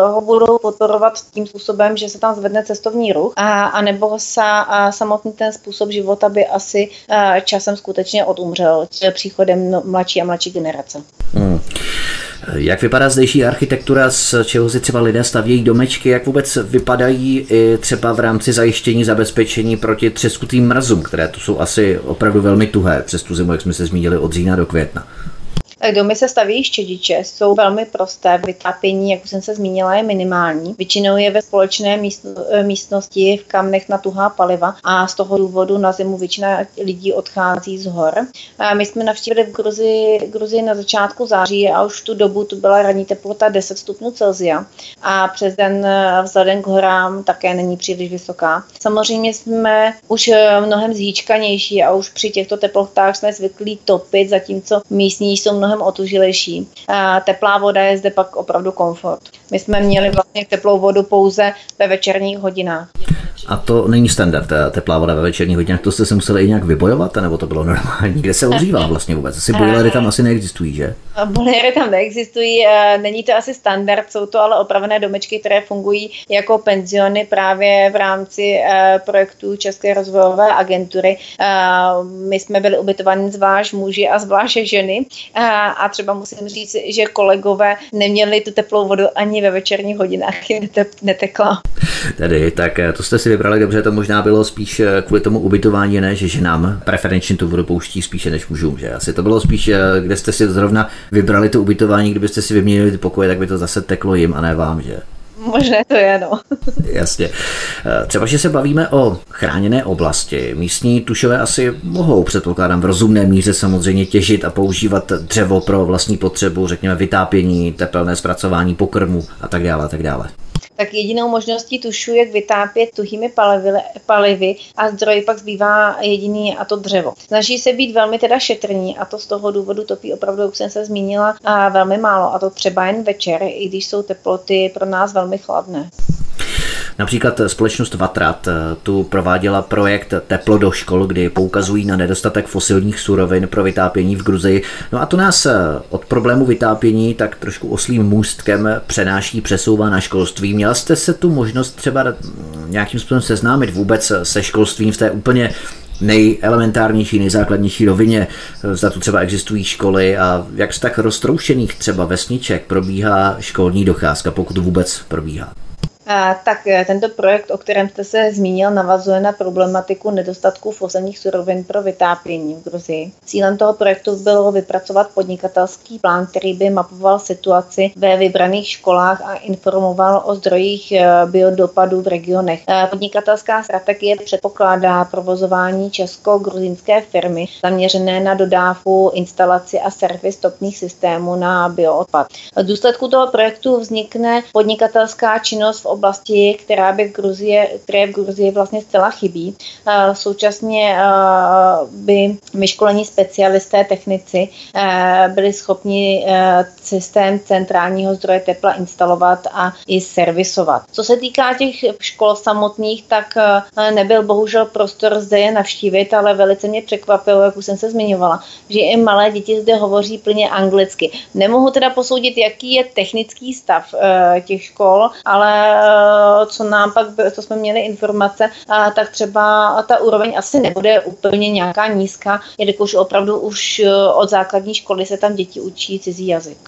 ho budou podporovat tím způsobem, že se tam zvedne cestovní ruch, a, anebo se samotný ten způsob života by asi časem skutečně odumřel příchodem no, mladší a mladší generace. Hmm. Jak vypadá zdejší architektura, z čeho si třeba lidé stavějí domečky, jak vůbec vypadají i třeba v rámci zajištění zabezpečení proti třeskutým mrazům, které tu jsou asi opravdu velmi tuhé přes tu zimu, jak jsme se zmínili, od října do května. Domy se staví štědiče, jsou velmi prosté, vytápění, jak už jsem se zmínila, je minimální. Většinou je ve společné eh, místnosti v kamnech na tuhá paliva a z toho důvodu na zimu většina lidí odchází z hor. A my jsme navštívili v Gruzi, Gruzi na začátku září a už tu dobu tu byla ranní teplota 10 stupňů Celsia a přes den eh, vzhledem k horám také není příliš vysoká. Samozřejmě jsme už eh, mnohem zhýčkanější a už při těchto teplotách jsme zvyklí topit, zatímco místní jsou mnohem otužilejší. A teplá voda je zde pak opravdu komfort. My jsme měli vlastně teplou vodu pouze ve večerních hodinách. A to není standard, ta teplá voda ve večerních hodinách, to jste se museli i nějak vybojovat, nebo to bylo normální? Kde se ohřívá [LAUGHS] vlastně vůbec? Asi bojlery tam asi neexistují, že? Bojlery tam neexistují, není to asi standard, jsou to ale opravené domečky, které fungují jako penziony právě v rámci projektů České rozvojové agentury. My jsme byli ubytováni zvlášť muži a zvlášť ženy a třeba musím říct, že kolegové neměli tu teplou vodu ani ve večerních hodinách, netekla. Tedy, tak to jste si vybrali dobře, to možná bylo spíš eh, kvůli tomu ubytování, ne, že ženám preferenčně tu vodu pouští spíše než mužům, že asi to bylo spíš, eh, kde jste si zrovna vybrali to ubytování, kdybyste si vyměnili ty pokoje, tak by to zase teklo jim a ne vám, že? Možné to je, no. [LAUGHS] Jasně. Eh, třeba, že se bavíme o chráněné oblasti. Místní tušové asi mohou, předpokládám, v rozumné míře samozřejmě těžit a používat dřevo pro vlastní potřebu, řekněme vytápění, tepelné zpracování pokrmu a tak dále, a tak dále tak jedinou možností tušu, jak vytápět tuhými palivy, a zdroj pak zbývá jediný a to dřevo. Snaží se být velmi teda šetrní a to z toho důvodu topí opravdu, jak jsem se zmínila, a velmi málo a to třeba jen večer, i když jsou teploty pro nás velmi chladné. Například společnost Vatrat eh, tu prováděla projekt Teplo do škol, kdy poukazují na nedostatek fosilních surovin pro vytápění v Gruzii. No a to nás eh, od problému vytápění tak trošku oslým můstkem přenáší, přesouvá na školství. Měla jste se tu možnost třeba nějakým způsobem seznámit vůbec se školstvím v té úplně nejelementárnější, nejzákladnější rovině, za to třeba existují školy a jak z tak roztroušených třeba vesniček probíhá školní docházka, pokud vůbec probíhá. Tak e, tento projekt, o kterém jste se zmínil, navazuje na problematiku nedostatku fosilních surovin pro vytápění v Gruzii. Cílem toho projektu bylo vypracovat podnikatelský plán, který by mapoval situaci ve vybraných školách a informoval o zdrojích e, biodopadů v regionech. E, podnikatelská strategie předpokládá provozování česko-gruzínské firmy zaměřené na dodávku, instalaci a servis topných systémů na bioodpad. V důsledku toho projektu vznikne podnikatelská činnost v oblasti, která by v Gruzii, které v Gruzii vlastně zcela chybí. Současně by vyškolení specialisté, technici byli schopni systém centrálního zdroje tepla instalovat a i servisovat. Co se týká těch škol samotných, tak nebyl bohužel prostor zde je navštívit, ale velice mě překvapilo, jak už jsem se zmiňovala, že i malé děti zde hovoří plně anglicky. Nemohu teda posoudit, jaký je technický stav těch škol, ale co nám pak, co jsme měli informace, tak třeba ta úroveň asi nebude úplně nějaká nízká, jelikož opravdu už eh, od základní školy se tam děti učí cizí jazyk.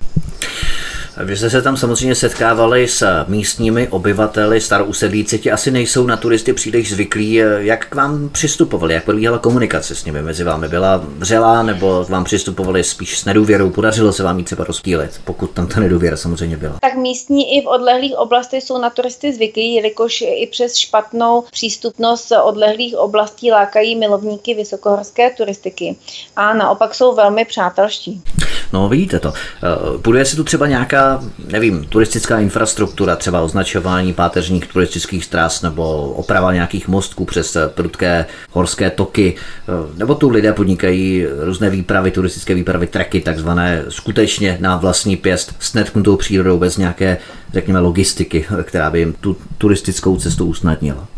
Vy jste se tam samozřejmě setkávali s místními obyvateli, starousedlíci, ti asi nejsou na turisty příliš zvyklí. Jak k vám přistupovali, jak probíhala komunikace s nimi mezi vámi? Byla vřelá nebo k vám přistupovali spíš s nedůvěrou? Podařilo se vám jí třeba rozptýlit, pokud tam ta nedůvěra samozřejmě byla? Tak místní i v odlehlých oblastech jsou na turisty zvyklí, jelikož i přes špatnou přístupnost odlehlých oblastí lákají milovníky vysokohorské turistiky. A naopak jsou velmi přátelští. No vidíte to. Eh, buduje se tu třeba nějaká, nevím, turistická infrastruktura, třeba označování páteřních turistických tras nebo oprava nějakých mostků přes prudké horské toky, eh, nebo tu lidé podnikají různé výpravy, turistické výpravy, treky takzvané, skutečně na vlastní pěst s netknutou přírodou bez nějaké, řekněme, logistiky, [LAUGHS] která by jim tu turistickou cestu usnadnila.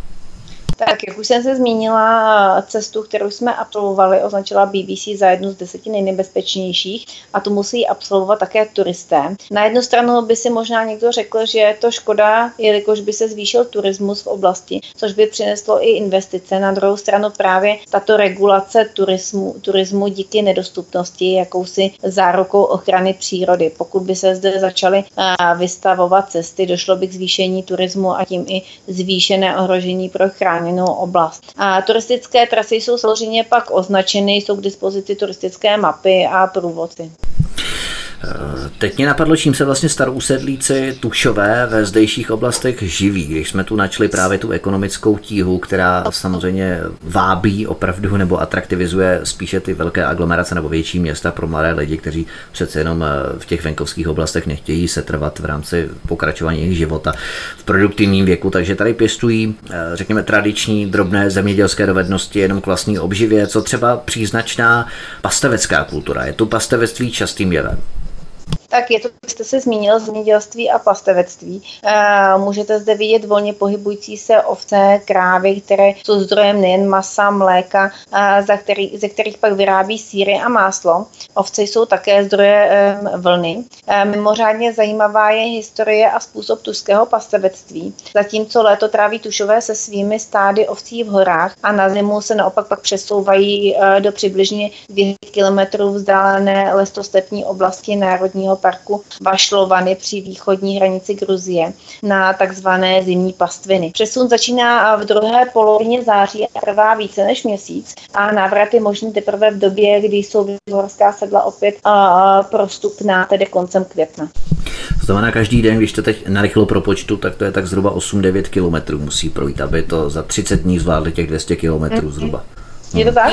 Tak, jak už jsem se zmínila, cestu, kterou jsme absolvovali, označila BBC za jednu z deseti nejnebezpečnějších a tu musí absolvovat také turisté. Na jednu stranu by si možná někdo řekl, že je to škoda, jelikož by se zvýšil turismus v oblasti, což by přineslo i investice. Na druhou stranu právě tato regulace turismu, turismu díky nedostupnosti jakousi zárukou ochrany přírody. Pokud by se zde začaly vystavovat cesty, došlo by k zvýšení turismu a tím i zvýšené ohrožení pro chráněné chráněnou oblast. A turistické trasy jsou samozřejmě pak označeny, jsou k dispozici turistické mapy a průvodci. Teď mě napadlo, čím se vlastně starousedlíci tušové ve zdejších oblastech živí, když jsme tu načli právě tu ekonomickou tíhu, která samozřejmě vábí opravdu nebo atraktivizuje spíše ty velké aglomerace nebo větší města pro mladé lidi, kteří přece jenom eh, v těch venkovských oblastech nechtějí se trvat v rámci pokračování jejich života v produktivním věku, takže tady pěstují, eh, řekněme, tradiční drobné zemědělské dovednosti jenom k vlastní obživě, co třeba příznačná pastevecká kultura. Je tu pastevectví častým jevem. Tak je to, jste se zmínil, zemědělství a pastevectví. Můžete zde vidět volně pohybující se ovce, krávy, které jsou zdrojem nejen masa, mléka, za který, ze kterých pak vyrábí síry a máslo. Ovce jsou také zdroje vlny. Mimořádně zajímavá je historie a způsob tužského pastevectví. Zatímco léto tráví tušové se svými stády ovcí v horách a na zimu se naopak pak přesouvají do přibližně 200 kilometrů vzdálené lestostepní oblasti Národního parku Vašlovany při východní hranici Gruzie na takzvané zimní pastviny. Přesun začíná v druhé polovině září a trvá více než měsíc a návrat je možný teprve v době, kdy jsou horská sedla opět prostupná, tedy koncem května. To znamená, každý den, když to teď narychlo pro počtu, tak to je tak zhruba 8-9 kilometrů musí projít, aby to za 30 dní zvládli těch 200 kilometrů mm-hmm. zhruba. Je to tak?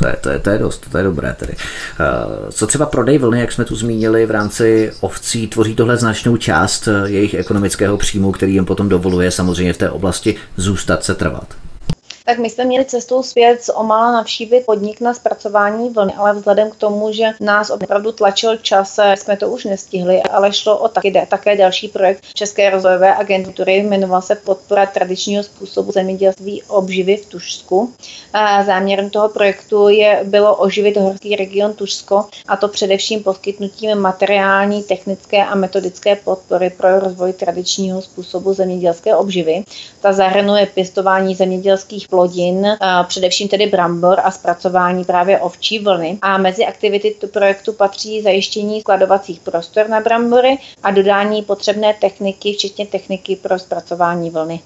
To je, to, je, to je dost, to je dobré tedy. Eh, co třeba prodej vlny, jak jsme tu zmínili, v rámci ovcí tvoří tohle značnou část eh, jejich ekonomického příjmu, který jim potom dovoluje samozřejmě v té oblasti zůstat se trvat tak my jsme měli cestou zpět z Omala navštívit podnik na zpracování vlny, ale vzhledem k tomu, že nás opravdu tlačil čas, jsme to už nestihli, ale šlo o taky, také další projekt České rozvojové agentury, jmenoval se Podpora tradičního způsobu zemědělství obživy v Tužsku. A záměrem toho projektu je, bylo oživit horský region Tužsko a to především poskytnutím materiální, technické a metodické podpory pro rozvoj tradičního způsobu zemědělské obživy. Ta zahrnuje pěstování zemědělských plodin, především tedy brambor a zpracování právě ovčí vlny. A mezi aktivity projektu patří zajištění skladovacích prostor na brambory a dodání potřebné techniky, včetně techniky pro zpracování vlny.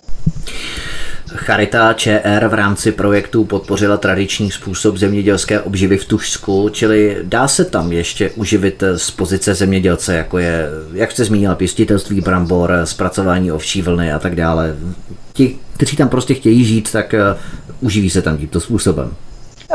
Charita ČR v rámci projektu podpořila tradiční způsob zemědělské obživy v Tušsku, čili dá se tam ještě uživit z pozice zemědělce, jako je, jak jste zmínila, pěstitelství brambor, zpracování ovčí vlny a tak dále. Ti, kteří tam prostě chtějí žít, tak uh, uživí se tam tímto způsobem.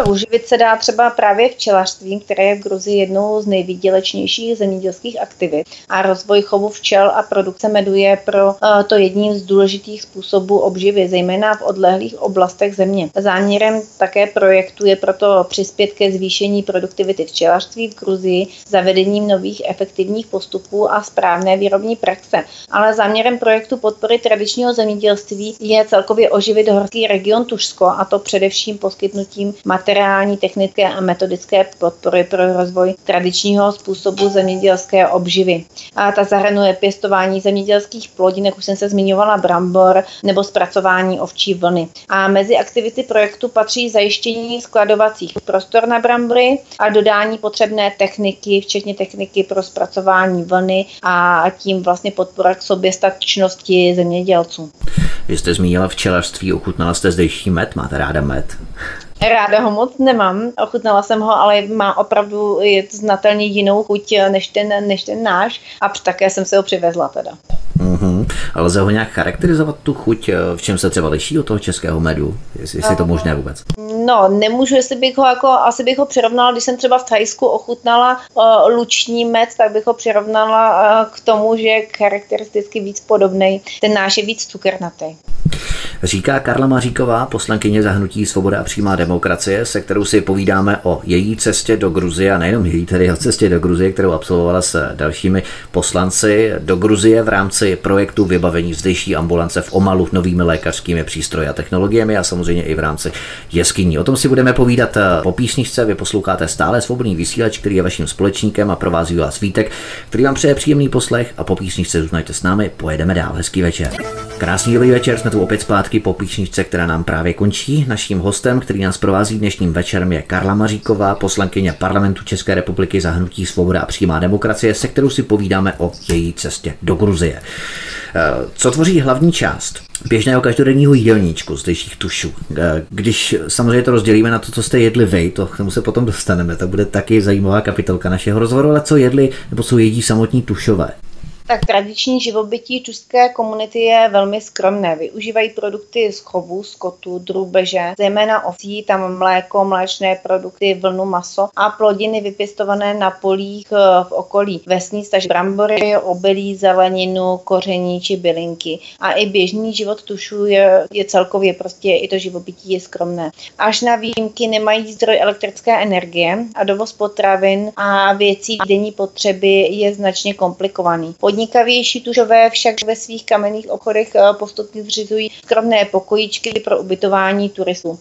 Uživit se dá třeba právě včelařstvím, které je v Gruzii jednou z nejvýdělečnějších zemědělských aktivit. A rozvoj chovu včel a produkce medu je pro eh, to jedním z důležitých způsobů obživy, zejména v odlehlých oblastech země. Záměrem také projektu je proto přispět ke zvýšení produktivity včelařství v Gruzii zavedením nových efektivních postupů a správné výrobní praxe. Ale záměrem projektu podpory tradičního zemědělství je celkově oživit horský region Tušsko a to především poskytnutím materiálů materiální, technické a metodické podpory pro rozvoj tradičního způsobu zemědělské obživy. A ta zahrnuje pěstování zemědělských plodin, jak už jsem se zmiňovala, brambor nebo zpracování ovčí vlny. A mezi aktivity projektu patří zajištění skladovacích prostor na brambory a dodání potřebné techniky, včetně techniky pro zpracování vlny a tím vlastně podpora k soběstačnosti zemědělců. Vy jste zmínila včelařství, ochutnala jste zdejší med, máte ráda med? Ráda ho moc nemám, ochutnala jsem ho, ale má opravdu je znatelně jinou chuť než ten, než ten náš a také jsem se ho přivezla teda. Mm-hmm. Ale lze ho nějak charakterizovat tu chuť, v čem se třeba liší od toho českého medu, jestli, jestli je to možné vůbec? No, nemůžu, jestli bych ho jako, asi bych ho přirovnala, když jsem třeba v Thajsku ochutnala uh, luční med, tak bych ho přirovnala uh, k tomu, že je charakteristicky víc podobný. Ten náš je víc cukernatý. Říká Karla Maříková, poslankyně zahnutí Svoboda a přímá demokracie, se kterou si povídáme o její cestě do Gruzie a nejenom její, tedy o cestě do Gruzie, kterou absolvovala s dalšími poslanci do Gruzie v rámci projektu vybavení zdejší ambulance v Omalu novými lékařskými přístroji a technologiemi a samozřejmě i v rámci jeskyní. O tom si budeme povídat eh, po písničce. Vy posloucháte stále svobodný vysílač, který je vaším společníkem a provází vás Vítek, který vám přeje příjemný poslech a po písničce zůstaňte s námi, pojedeme dál. Hezký večer. Krásný dobrý večer, jsme tu opět zpátky po písničce, která nám právě končí. Naším hostem, který nás provází dnešním večerem, je Karla Maříková, poslankyně parlamentu České republiky za hnutí Svoboda a přímá demokracie, se kterou si povídáme o její cestě do Gruzie. Eh, co tvoří hlavní část běžného každodenního jídelníčku zdejších tušů. Eh, když samozřejmě to rozdělíme na to, co jste jedli vy, to k tomu se potom dostaneme, to bude taky zajímavá kapitolka našeho rozhovoru, ale co jedli nebo co jedí samotní tušové? Tak tradiční živobytí čuské komunity je velmi skromné. Využívají produkty z chovu, skotu, drůbeže, zejména ovcí, tam mléko, mléčné produkty, vlnu, maso a plodiny vypěstované na polích eh, v okolí vesnic, takže brambory, obilí, zeleninu, koření či bylinky. A i běžný život tušů je, je celkově prostě i to živobytí je skromné. Až na výjimky nemají zdroj elektrické energie a dovoz potravin a věcí denní potřeby je značně komplikovaný. Podnikavější tužové však ve svých kamenných obchodech eh, postupně zřizují skromné pokojíčky pro ubytování turistů.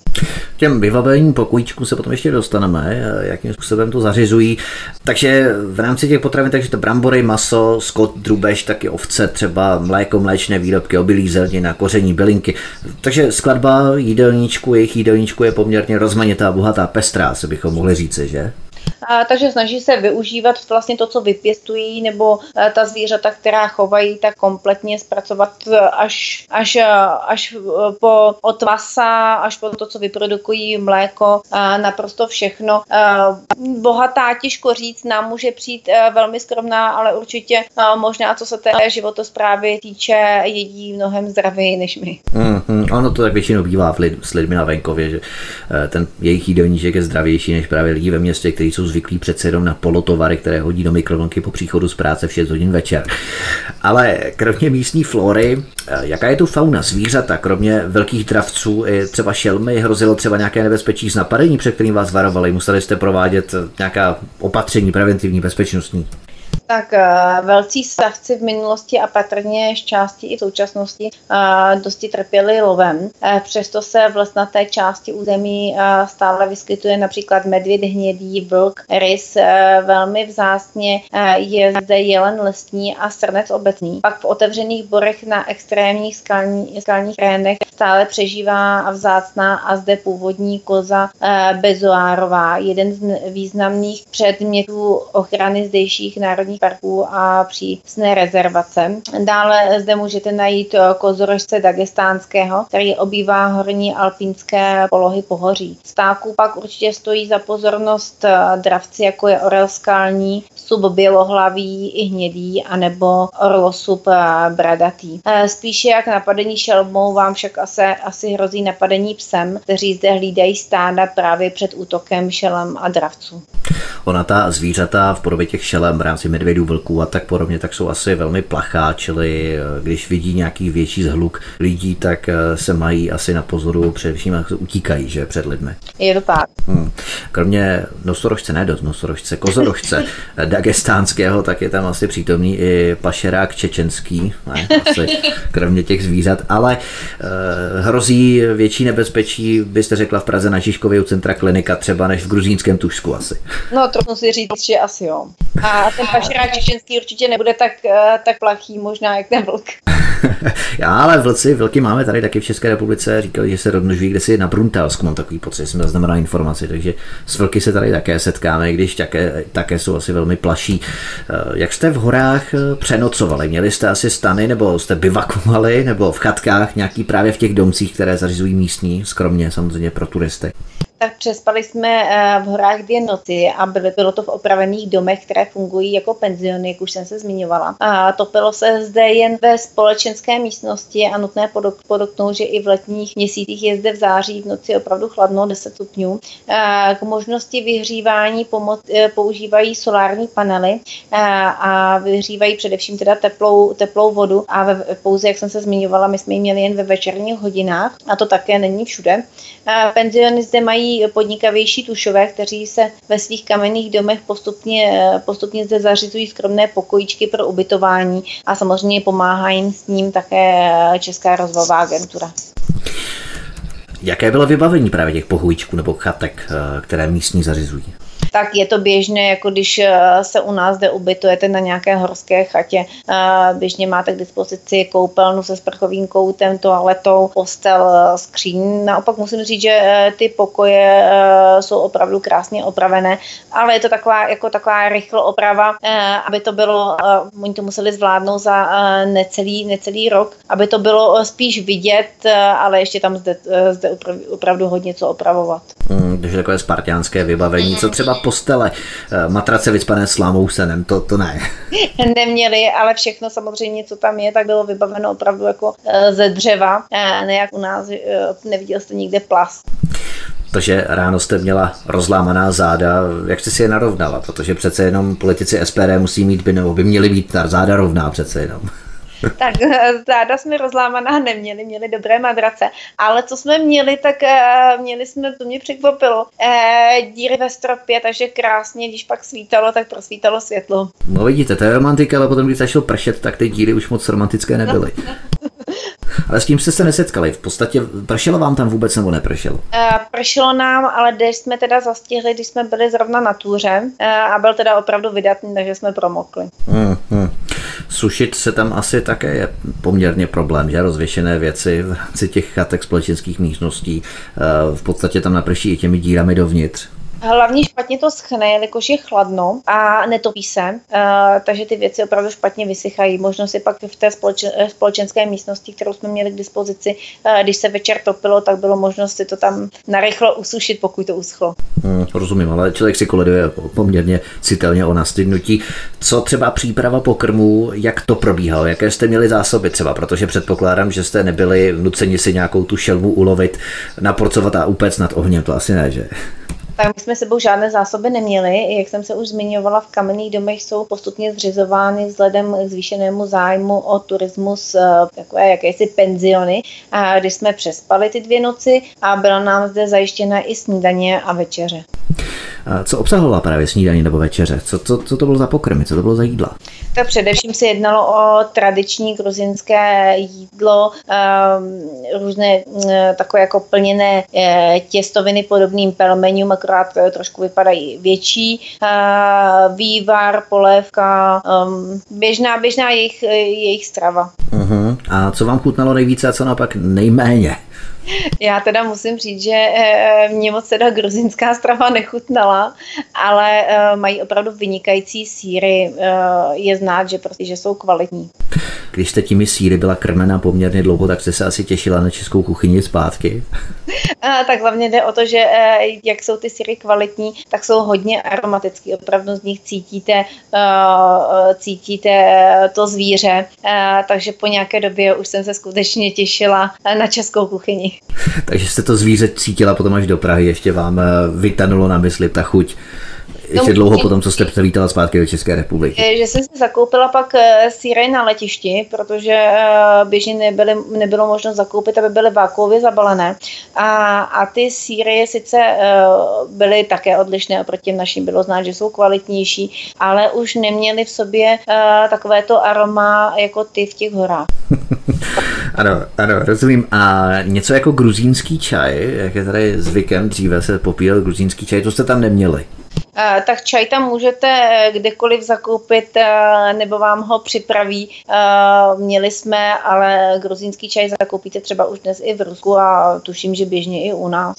Těm vybavením pokojíčků se potom ještě dostaneme, eh, jakým způsobem to zařizují. Takže v rámci těch potravin, takže to brambory, maso, skot, drubež, taky ovce, třeba mléko, mléčné výrobky, obilí, zelenina, koření, bylinky. Takže skladba jídelníčku, jejich jídelníčku je poměrně rozmanitá, bohatá, pestrá, se bychom mohli říci, že? Takže snaží se využívat vlastně to, co vypěstují, nebo e, ta zvířata, která chovají, tak kompletně zpracovat e, až, až, e, až po, od masa, až po to, co vyprodukují mléko, naprosto všechno. Bohatá, těžko říct, nám může přijít velmi skromná, ale určitě a, možná, co se té životosprávy týče, jedí mnohem zdravěji než my. Mm-hmm. Ano, to tak většinou bývá lid, s lidmi na venkově, že ten jejich jídelníček je zdravější než právě lidi ve městě, kteří zvyklí přece jenom na polotovary, které hodí do mikrovlnky po příchodu z práce v 6 hodin večer. Ale kromě místní flory, eh, jaká je tu fauna zvířata, kromě velkých dravců, i třeba šelmy, hrozilo třeba nějaké nebezpečí z napadení, před kterým vás varovali? Museli jste provádět nějaká opatření preventivní, bezpečnostní? Tak uh, velcí savci v minulosti a patrně z části i v současnosti uh, dosti trpěli lovem. Uh, přesto se v lesnaté části území stále vyskytuje například medvěd hnědý, vlk, rys. Velmi vzácně je zde jelen lesní a srnec obecný. Pak v otevřených borech na extrémních skalní, skalních rénech stále přežívá vzácná a zde původní koza bezoárová, jeden z významných předmětů ochrany zdejších národních parků a přísné rezervace. Dále zde můžete najít eh, kozorožce dagestánského, který obývá horní alpínské polohy pohoří. Stáku pak určitě stojí za pozornost eh, dravci, jako je orel skalní, sub bělohlavý i hnědý, anebo orlosub bradatý. Spíše jak napadení šelmou vám však asi, asi hrozí napadení psem, kteří zde hlídají stáda právě před útokem šelem a dravců. Ona ta zvířata v podobě těch šelem v rámci medvědů, vlků a tak podobně, tak jsou asi velmi plachá, čili eh, když vidí nějaký větší zhluk lidí, tak eh, se mají asi na pozoru, především utíkají, že před lidmi. Je to tak. Hmm. Kromě nosorožce, ne do nosorožce, kozorožce [LAUGHS] dagestánského, tak je tam asi přítomný i pašerák čečenský, ne, asi kromě těch zvířat, ale uh, hrozí větší nebezpečí, byste řekla v Praze na Žižkově u centra klinika třeba než v gruzínském Tušsku asi. No, trochu si říct, že asi jo. A ten pašerák čečenský určitě nebude tak, eh, tak plachý možná, jak ten vlk. [LAUGHS] Já, ale vlci, vlky máme tady taky v České republice, říkali, že se rozmnožují kde si na Bruntálsku, mám takový pocit, jsem zaznamenal informaci, takže s vlky se tady také setkáme, když také, také jsou asi velmi plaší. Eh, jak jste v horách eh, přenocovali? Měli jste asi stany, nebo jste bivakovali, nebo v chatkách nějaký právě v těch domcích, které zařizují místní, skromně samozřejmě pro turisty? Tak přespali jsme eh, v horách dvě noci a byly, bylo to v opravených domech, které fungují jako penziony, jak už jsem se zmiňovala. A topilo se zde jen ve společenské místnosti a nutné podotknout, že i v letních měsících je zde v září v noci opravdu chladno 10 stupňů. K možnosti vyhřívání pomoc, eh, používají solární panely a vyhřívají především teda teplou, teplou vodu a ve, pouze, jak jsem se zmiňovala, my jsme ji měli jen ve večerních hodinách a to také není všude. Penziony zde mají podnikavější tušové, kteří se ve svých kamenných domech postupně, postupně zde zařizují skromné pokojíčky pro ubytování a samozřejmě pomáhá jim s ním také Česká rozvojová agentura. Jaké bylo vybavení právě těch pokojíčků nebo chatek, eh, které místní zařizují? Tak je to běžné, jako když eh, se u nás zde ubytujete na nějaké horské chatě. Eh, běžně máte k dispozici koupelnu se sprchovým koutem, toaletou, postel, eh, skříň. Naopak musím říct, že ty pokoje jsou opravdu krásně opravené, ale je to taková, jako taková rychlá oprava, aby to bylo, oni to museli zvládnout za necelý, necelý rok, aby to bylo spíš vidět, ale ještě tam zde, zde opravdu hodně co opravovat. Mm, takže takové spartiánské vybavení. Co třeba postele, eh, matrace vycpané slámou senem, to, to ne. [LAUGHS] Neměli, ale všechno samozřejmě, co tam je, tak bylo vybaveno opravdu jako eh, ze dřeva, ne jak u nás, neviděl jste nikde plast. Takže ráno jste měla rozlámaná záda, jak jste si je narovnala, protože přece jenom politici SPD musí mít, by, nebo by měli být ta záda rovná přece jenom. Tak záda jsme rozlámaná neměli, měli dobré madrace, ale co jsme měli, tak uh, měli jsme, to mě překvapilo, uh, díry ve stropě, takže krásně, když pak svítalo, tak prosvítalo světlo. No vidíte, to je romantika, ale potom, když začalo pršet, tak ty díry už moc romantické nebyly. [LAUGHS] Ale s tím jste se nesetkali. V podstatě pršelo vám tam vůbec nebo nepršelo? Uh, pršelo nám, ale když jsme teda zastihli, když jsme byli zrovna na túře uh, a byl teda opravdu vydatný, takže jsme promokli. Hmm, hmm. Sušit se tam asi také je poměrně problém, že rozvěšené věci v rámci těch chatek společenských místností uh, v podstatě tam naprší i těmi dírami dovnitř. Hlavně špatně to schne, jelikož je chladno a netopí se, uh, takže ty věci opravdu špatně vysychají. Možno si pak v té společen, společenské místnosti, kterou jsme měli k dispozici, uh, když se večer topilo, tak bylo možnost si to tam narychlo usušit, pokud to uschlo. Hmm, rozumím, ale člověk si koleduje poměrně citelně o nastydnutí. Co třeba příprava pokrmů, jak to probíhalo, jaké jste měli zásoby třeba, protože předpokládám, že jste nebyli nuceni si nějakou tu šelmu ulovit, naporcovat a upec nad ohněm, to asi ne, že? Tak my jsme sebou žádné zásoby neměli. Jak jsem se už zmiňovala, v kamenných domech jsou postupně zřizovány vzhledem k zvýšenému zájmu o turismus eh, takové jakési penziony. A když jsme přespali ty dvě noci a byla nám zde zajištěna i snídaně a večeře. Co obsahovala právě snídaní nebo večeře? Co, co, co to bylo za pokrmy? Co to bylo za jídla? Tak především se jednalo o tradiční gruzinské jídlo, um, různé um, takové jako plněné uh, těstoviny podobným pelmeňům, akorát uh, trošku vypadají větší. Uh, vývar, polévka, um, běžná, běžná jejich, jejich strava. Uh-huh. A co vám chutnalo nejvíce a co naopak nejméně? Já teda musím říct, že eh, mě moc teda gruzinská strava nechutnala, ale eh, mají opravdu vynikající síry. Eh, je znát, že prostě, že jsou kvalitní. Když jste těmi síry byla krmena poměrně dlouho, tak jste se asi těšila na českou kuchyni zpátky. tak hlavně jde o to, že jak jsou ty síry kvalitní, tak jsou hodně aromatický. Opravdu z nich cítíte, cítíte to zvíře. Takže po nějaké době už jsem se skutečně těšila na českou kuchyni. [LAUGHS] Takže jste to zvíře cítila potom až do Prahy, ještě vám vytanulo na mysli ta chuť ještě no, dlouho potom, co jste převítala zpátky do České republiky. Že jsem si zakoupila pak eh, síry na letišti, protože eh, běžně nebyly, nebylo možno zakoupit, aby byly vákuově zabalené. A, a ty síry sice byly také odlišné oproti našim, bylo znát, že jsou kvalitnější, ale už neměly v sobě takovéto aroma jako ty v těch horách. [LAUGHS] ano, ano, rozumím. A něco jako gruzínský čaj, jak je tady zvykem, dříve se popíjel gruzínský čaj, to jste tam neměli. Uh, tak čaj tam můžete kdekoliv zakoupit, uh, nebo vám ho připraví. Měli jsme, ale gruzínský čaj zakoupíte třeba už dnes i v Rusku a tuším, že běžně i u nás.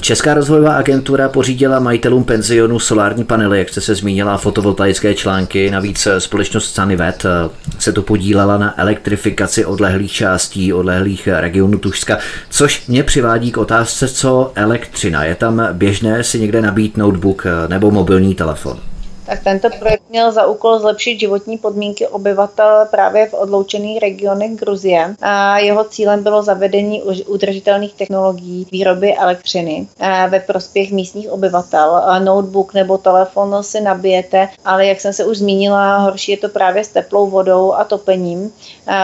Česká rozvojová agentura pořídila majitelům penzionu solární panely, jak jste se zmínila, fotovoltaické články. Navíc společnost Sanivet eh, se to podílela na elektrifikaci odlehlých částí, odlehlých regionů Tušska, což mě přivádí k otázce, co elektřina. Je tam běžné si někde nabít notebook eh, nebo mobilní telefon? Tak tento projekt měl za úkol zlepšit životní podmínky obyvatel právě v odloučených regionech Gruzie. A jeho cílem bylo zavedení udržitelných technologií výroby elektřiny ve prospěch místních obyvatel. Notebook nebo telefon si nabijete, ale jak jsem se už zmínila, horší je to právě s teplou vodou a topením.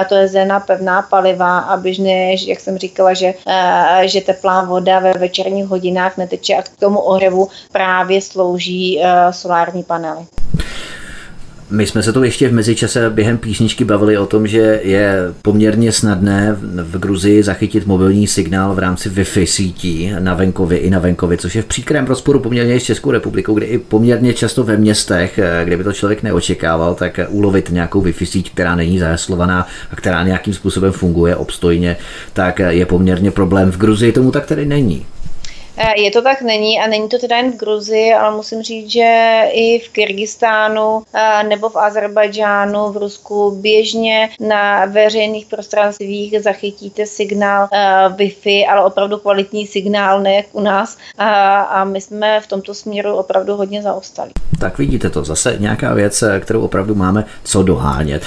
To je zena pevná paliva a běžně, jak jsem říkala, že, že teplá voda ve večerních hodinách neteče a k tomu ohřevu právě slouží solární panel zaznamenali. My jsme se tu ještě v mezičase během písničky bavili o tom, že je poměrně snadné v Gruzii zachytit mobilní signál v rámci Wi-Fi sítí na venkově i na venkově, což je v příkrém rozporu poměrně s Českou republikou, kde i poměrně často ve městech, eh, kde by to člověk neočekával, tak ulovit nějakou Wi-Fi síť, která není zaheslovaná a která nějakým způsobem funguje obstojně, tak je poměrně problém. V Gruzii tomu tak tedy není. Eh, je to tak není a není to teda jen v Gruzii, ale musím říct, že i v Kyrgyzstánu eh, nebo v Azerbajdžánu, v Rusku běžně na veřejných prostranstvích zachytíte signál eh, Wi-Fi, ale opravdu kvalitní signál, ne jak u nás. A my jsme v tomto směru opravdu hodně zaostali. Tak vidíte to, zase nějaká věc, kterou opravdu máme co dohánět.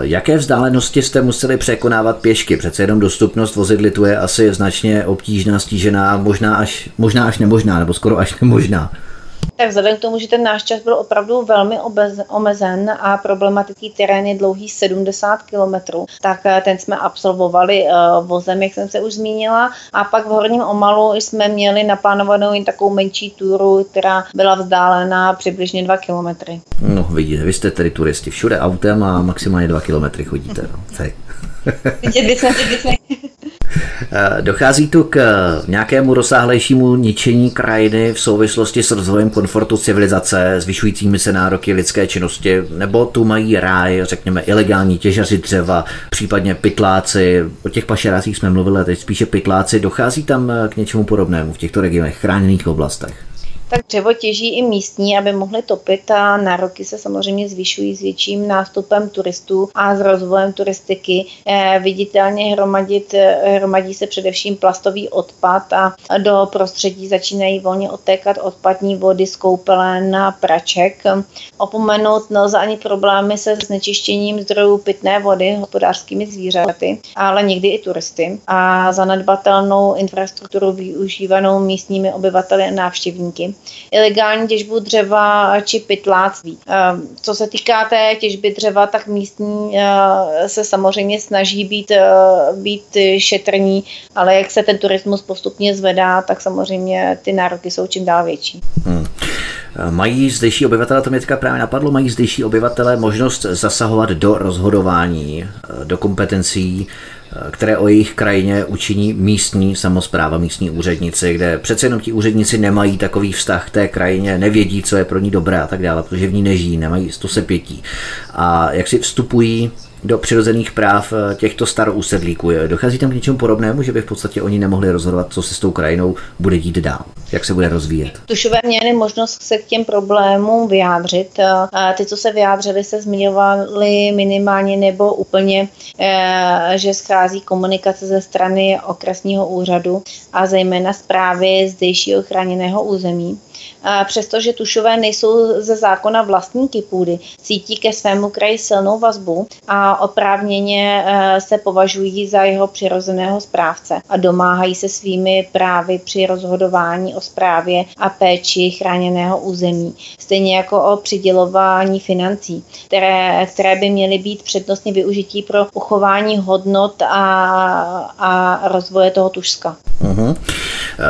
Jaké vzdálenosti jste museli překonávat pěšky? Přece jenom dostupnost vozidly tu je asi značně obtížná, stížená, možná až, možná až nemožná, nebo skoro až nemožná. Tak vzhledem k tomu, že ten náš čas byl opravdu velmi omezen a problematický terén je dlouhý 70 km, tak eh, ten jsme absolvovali eh, vozem, jak jsem se už zmínila. A pak v Horním Omalu jsme měli naplánovanou jen takovou menší túru, která byla vzdálená přibližně 2 km. No vidíte, vy jste tedy turisti všude autem a maximálně 2 km chodíte. No. [LAUGHS] Vidět bychom, bychom. Eh, dochází tu k eh, nějakému rozsáhlejšímu ničení krajiny v souvislosti s rozvojem komfortu civilizace, zvyšujícími se nároky lidské činnosti, nebo tu mají ráj, řekněme, ilegální těžaři dřeva, případně pytláci. O těch pašerácích jsme mluvili, teď spíše pytláci. Dochází tam eh, k něčemu podobnému v těchto regionech, chráněných oblastech? Tak dřevo těží i místní, aby mohli topit a nároky se samozřejmě zvyšují s větším nástupem turistů a s rozvojem turistiky. Eh, viditelně hromadit, eh, hromadí se především plastový odpad a do prostředí začínají volně odtékat odpadní vody z koupelen a praček. Opomenout nelze ani problémy se znečištěním zdrojů pitné vody hospodářskými zvířaty, ale někdy i turisty a zanedbatelnou infrastrukturu využívanou místními obyvateli a návštěvníky ilegální těžbu dřeva či pytláctví. Ehm, co se týká té těžby dřeva, tak místní eh, se samozřejmě snaží být, eh, být šetrní, ale jak se ten turismus postupně zvedá, tak samozřejmě ty nároky jsou čím dál větší. Hmm. Mají zdejší obyvatele, to mě teďka právě napadlo, mají zdejší obyvatele možnost zasahovat do rozhodování, eh, do kompetencí které o jejich krajině učiní místní samozpráva, místní úředníci, kde přece jenom ti úředníci nemají takový vztah k té krajině, nevědí, co je pro ní dobré a tak dále, protože v ní nežijí, nemají to se pětí. A jak si vstupují do přirozených práv eh, těchto starousedlíků. Dochází tam k něčemu podobnému, že by v podstatě oni nemohli rozhodovat, co se s tou krajinou bude dít dál, jak se bude rozvíjet. Tušové měli možnost se k těm problémům vyjádřit. A ty, co se vyjádřili, se zmiňovali minimálně nebo úplně, eh, že schází komunikace ze strany okresního úřadu a zejména zprávy zdejšího chráněného území přestože tušové nejsou ze zákona vlastníky půdy, cítí ke svému kraji silnou vazbu a oprávněně eh, se považují za jeho přirozeného správce a domáhají se svými právy při rozhodování o správě a péči chráněného území, stejně jako o přidělování financí, které, které by měly být přednostně využití pro uchování hodnot a, a rozvoje toho tušska. Uh-huh.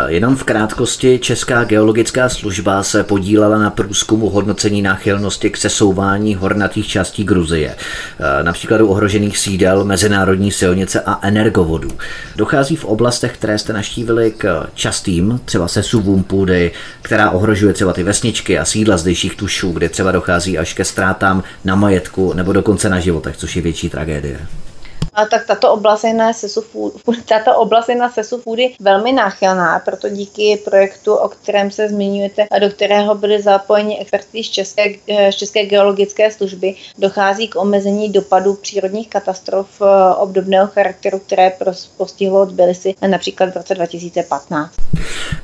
Jenom v krátkosti Česká geologická služba se podílela na průzkumu hodnocení náchylnosti k sesouvání hornatých částí Gruzie, eh, například u ohrožených sídel, mezinárodní silnice a energovodů. Dochází v oblastech, které jste naštívili k častým, třeba sesuvům půdy, která ohrožuje třeba ty vesničky a sídla zdejších tušů, kde třeba dochází až ke ztrátám na majetku nebo dokonce na životech, což je větší tragédie tak tato oblast je na sesu food, [LAUGHS] tato oblast je na sesu foody velmi náchylná, proto díky projektu, o kterém se zmiňujete a do kterého byly zapojeni experti z České, z České geologické služby, dochází k omezení dopadů přírodních katastrof eh, obdobného charakteru, které postihlo Tbilisi například v roce 2015.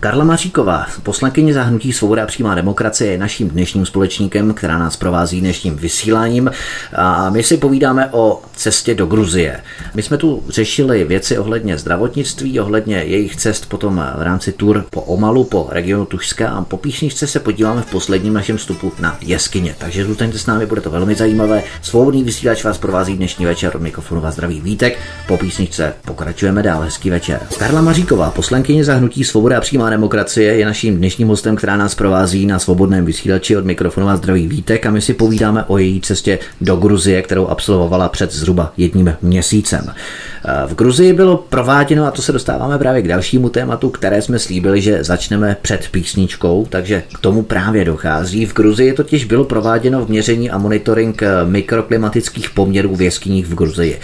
Karla Maříková, poslankyně zahnutí Svoboda a přímá demokracie, je naším dnešním společníkem, která nás provází dnešním vysíláním. A my si povídáme o cestě do Gruzie. My jsme tu řešili věci ohledně zdravotnictví, ohledně jejich cest potom v rámci tur po Omalu, po regionu Tušska a po písničce se podíváme v posledním našem vstupu na jeskyně. Takže zůstaňte s námi, bude to velmi zajímavé. Svobodný vysílač vás provází dnešní večer od mikrofonu vás zdraví Vítek. Po písničce pokračujeme dál. Hezký večer. Karla Maříková, poslankyně zahnutí Svoboda a přímá demokracie, je naším dnešním hostem, která nás provází na svobodném vysílači od mikrofonu vás zdraví Vítek a my si povídáme o její cestě do Gruzie, kterou absolvovala před zhruba jedním měsícem měsícem. V Gruzii bylo prováděno, a to se dostáváme právě k dalšímu tématu, které jsme slíbili, že začneme před písničkou, takže k tomu právě dochází. V Gruzii totiž bylo prováděno v měření a monitoring mikroklimatických poměrů v jeskyních v Gruzii.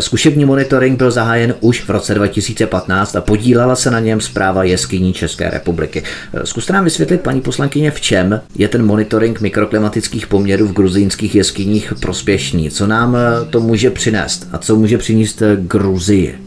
Zkušební monitoring byl zahájen už v roce 2015 a podílela se na něm zpráva jeskyní České republiky. Zkuste nám vysvětlit, paní poslankyně, v čem je ten monitoring mikroklimatických poměrů v gruzínských jeskyních prospěšný? Co nám to může přinést a co může přinést Gruzii?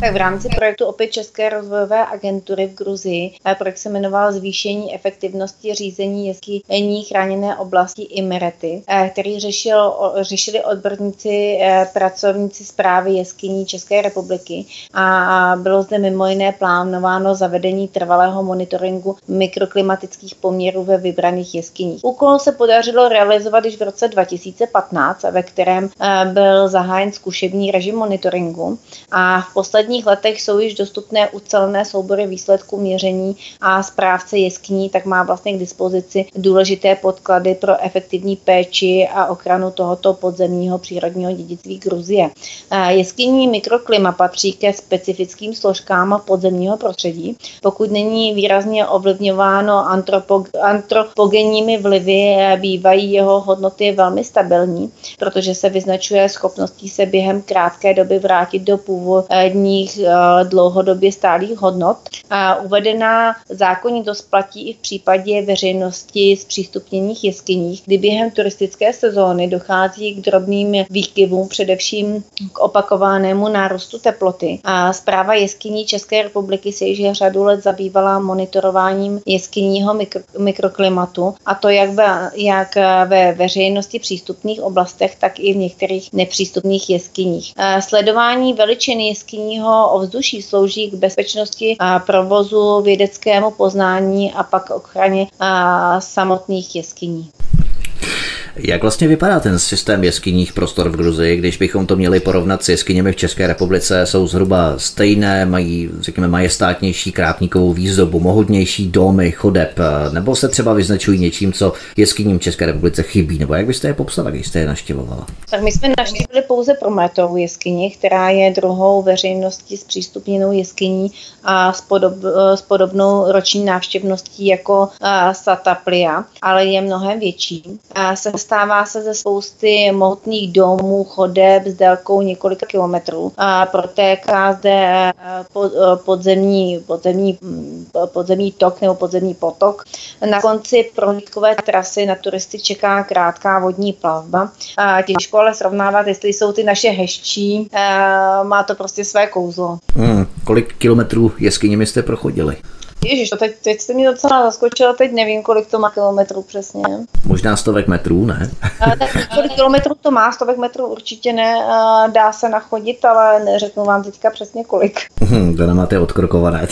Tak v rámci projektu opět České rozvojové agentury v Gruzii projekt se jmenoval Zvýšení efektivnosti řízení jeskyní chráněné oblasti Imerety, který řešil, řešili odborníci, eh, pracovníci zprávy jeskyní České republiky a bylo zde mimo jiné plánováno zavedení trvalého monitoringu mikroklimatických poměrů ve vybraných jeskyních. Úkol se podařilo realizovat již v roce 2015, ve kterém eh, byl zahájen zkušební režim monitoringu a v poslední posledních letech jsou již dostupné ucelené soubory výsledků měření a správce jeskyní tak má vlastně k dispozici důležité podklady pro efektivní péči a ochranu tohoto podzemního přírodního dědictví Gruzie. Jeskyní mikroklima patří ke specifickým složkám podzemního prostředí. Pokud není výrazně ovlivňováno antropogenními vlivy, bývají jeho hodnoty velmi stabilní, protože se vyznačuje schopností se během krátké doby vrátit do původní stálých, eh, dlouhodobě stálých hodnot. A uvedená zákonitost platí i v případě veřejnosti z přístupněných jeskyních, kdy během turistické sezóny dochází k drobným výkyvům, především k opakovanému nárůstu teploty. A zpráva jeskyní České republiky se již řadu let zabývala monitorováním jeskyního mikro, mikroklimatu, a to jak ve, jak ve veřejnosti přístupných oblastech, tak i v některých nepřístupných jeskyních. A sledování veličiny jeskyního vnitřního ovzduší slouží k bezpečnosti a provozu, vědeckému poznání a pak ochraně samotných jeskyní. Jak vlastně vypadá ten systém jeskyních prostor v Gruzii, když bychom to měli porovnat s jeskyněmi v České republice? Jsou zhruba stejné, mají, řekněme, majestátnější krátníkovou výzdobu, mohodnější domy, chodeb, nebo se třeba vyznačují něčím, co jeskyním v České republice chybí, nebo jak byste je popsala, když jste je naštěvovala? Tak my jsme naštívili pouze Prometovou jeskyni, která je druhou veřejnosti s přístupněnou jeskyní a s, podob, s podobnou roční návštěvností jako Sataplia, ale je mnohem větší. A se Stává se ze spousty mohutných domů, chodeb s délkou několika kilometrů. A protéká zde eh, eh, podzemní, podzemní, mm, podzemní tok nebo podzemní potok. Na konci prohlídkové trasy na turisty čeká krátká vodní plavba. A těžko ale srovnávat, jestli jsou ty naše hezčí. Eh, má to prostě své kouzlo. Hmm, kolik kilometrů jeskyněmi jste prochodili? Ježíš, to teď, teď jste mi docela zaskočila, teď nevím, kolik to má kilometrů přesně. Možná stovek metrů, ne? [LAUGHS] tak, kolik kilometrů to má, stovek metrů určitě ne, dá se nachodit, ale neřeknu vám teďka přesně kolik. Hmm, to nemáte odkrokované.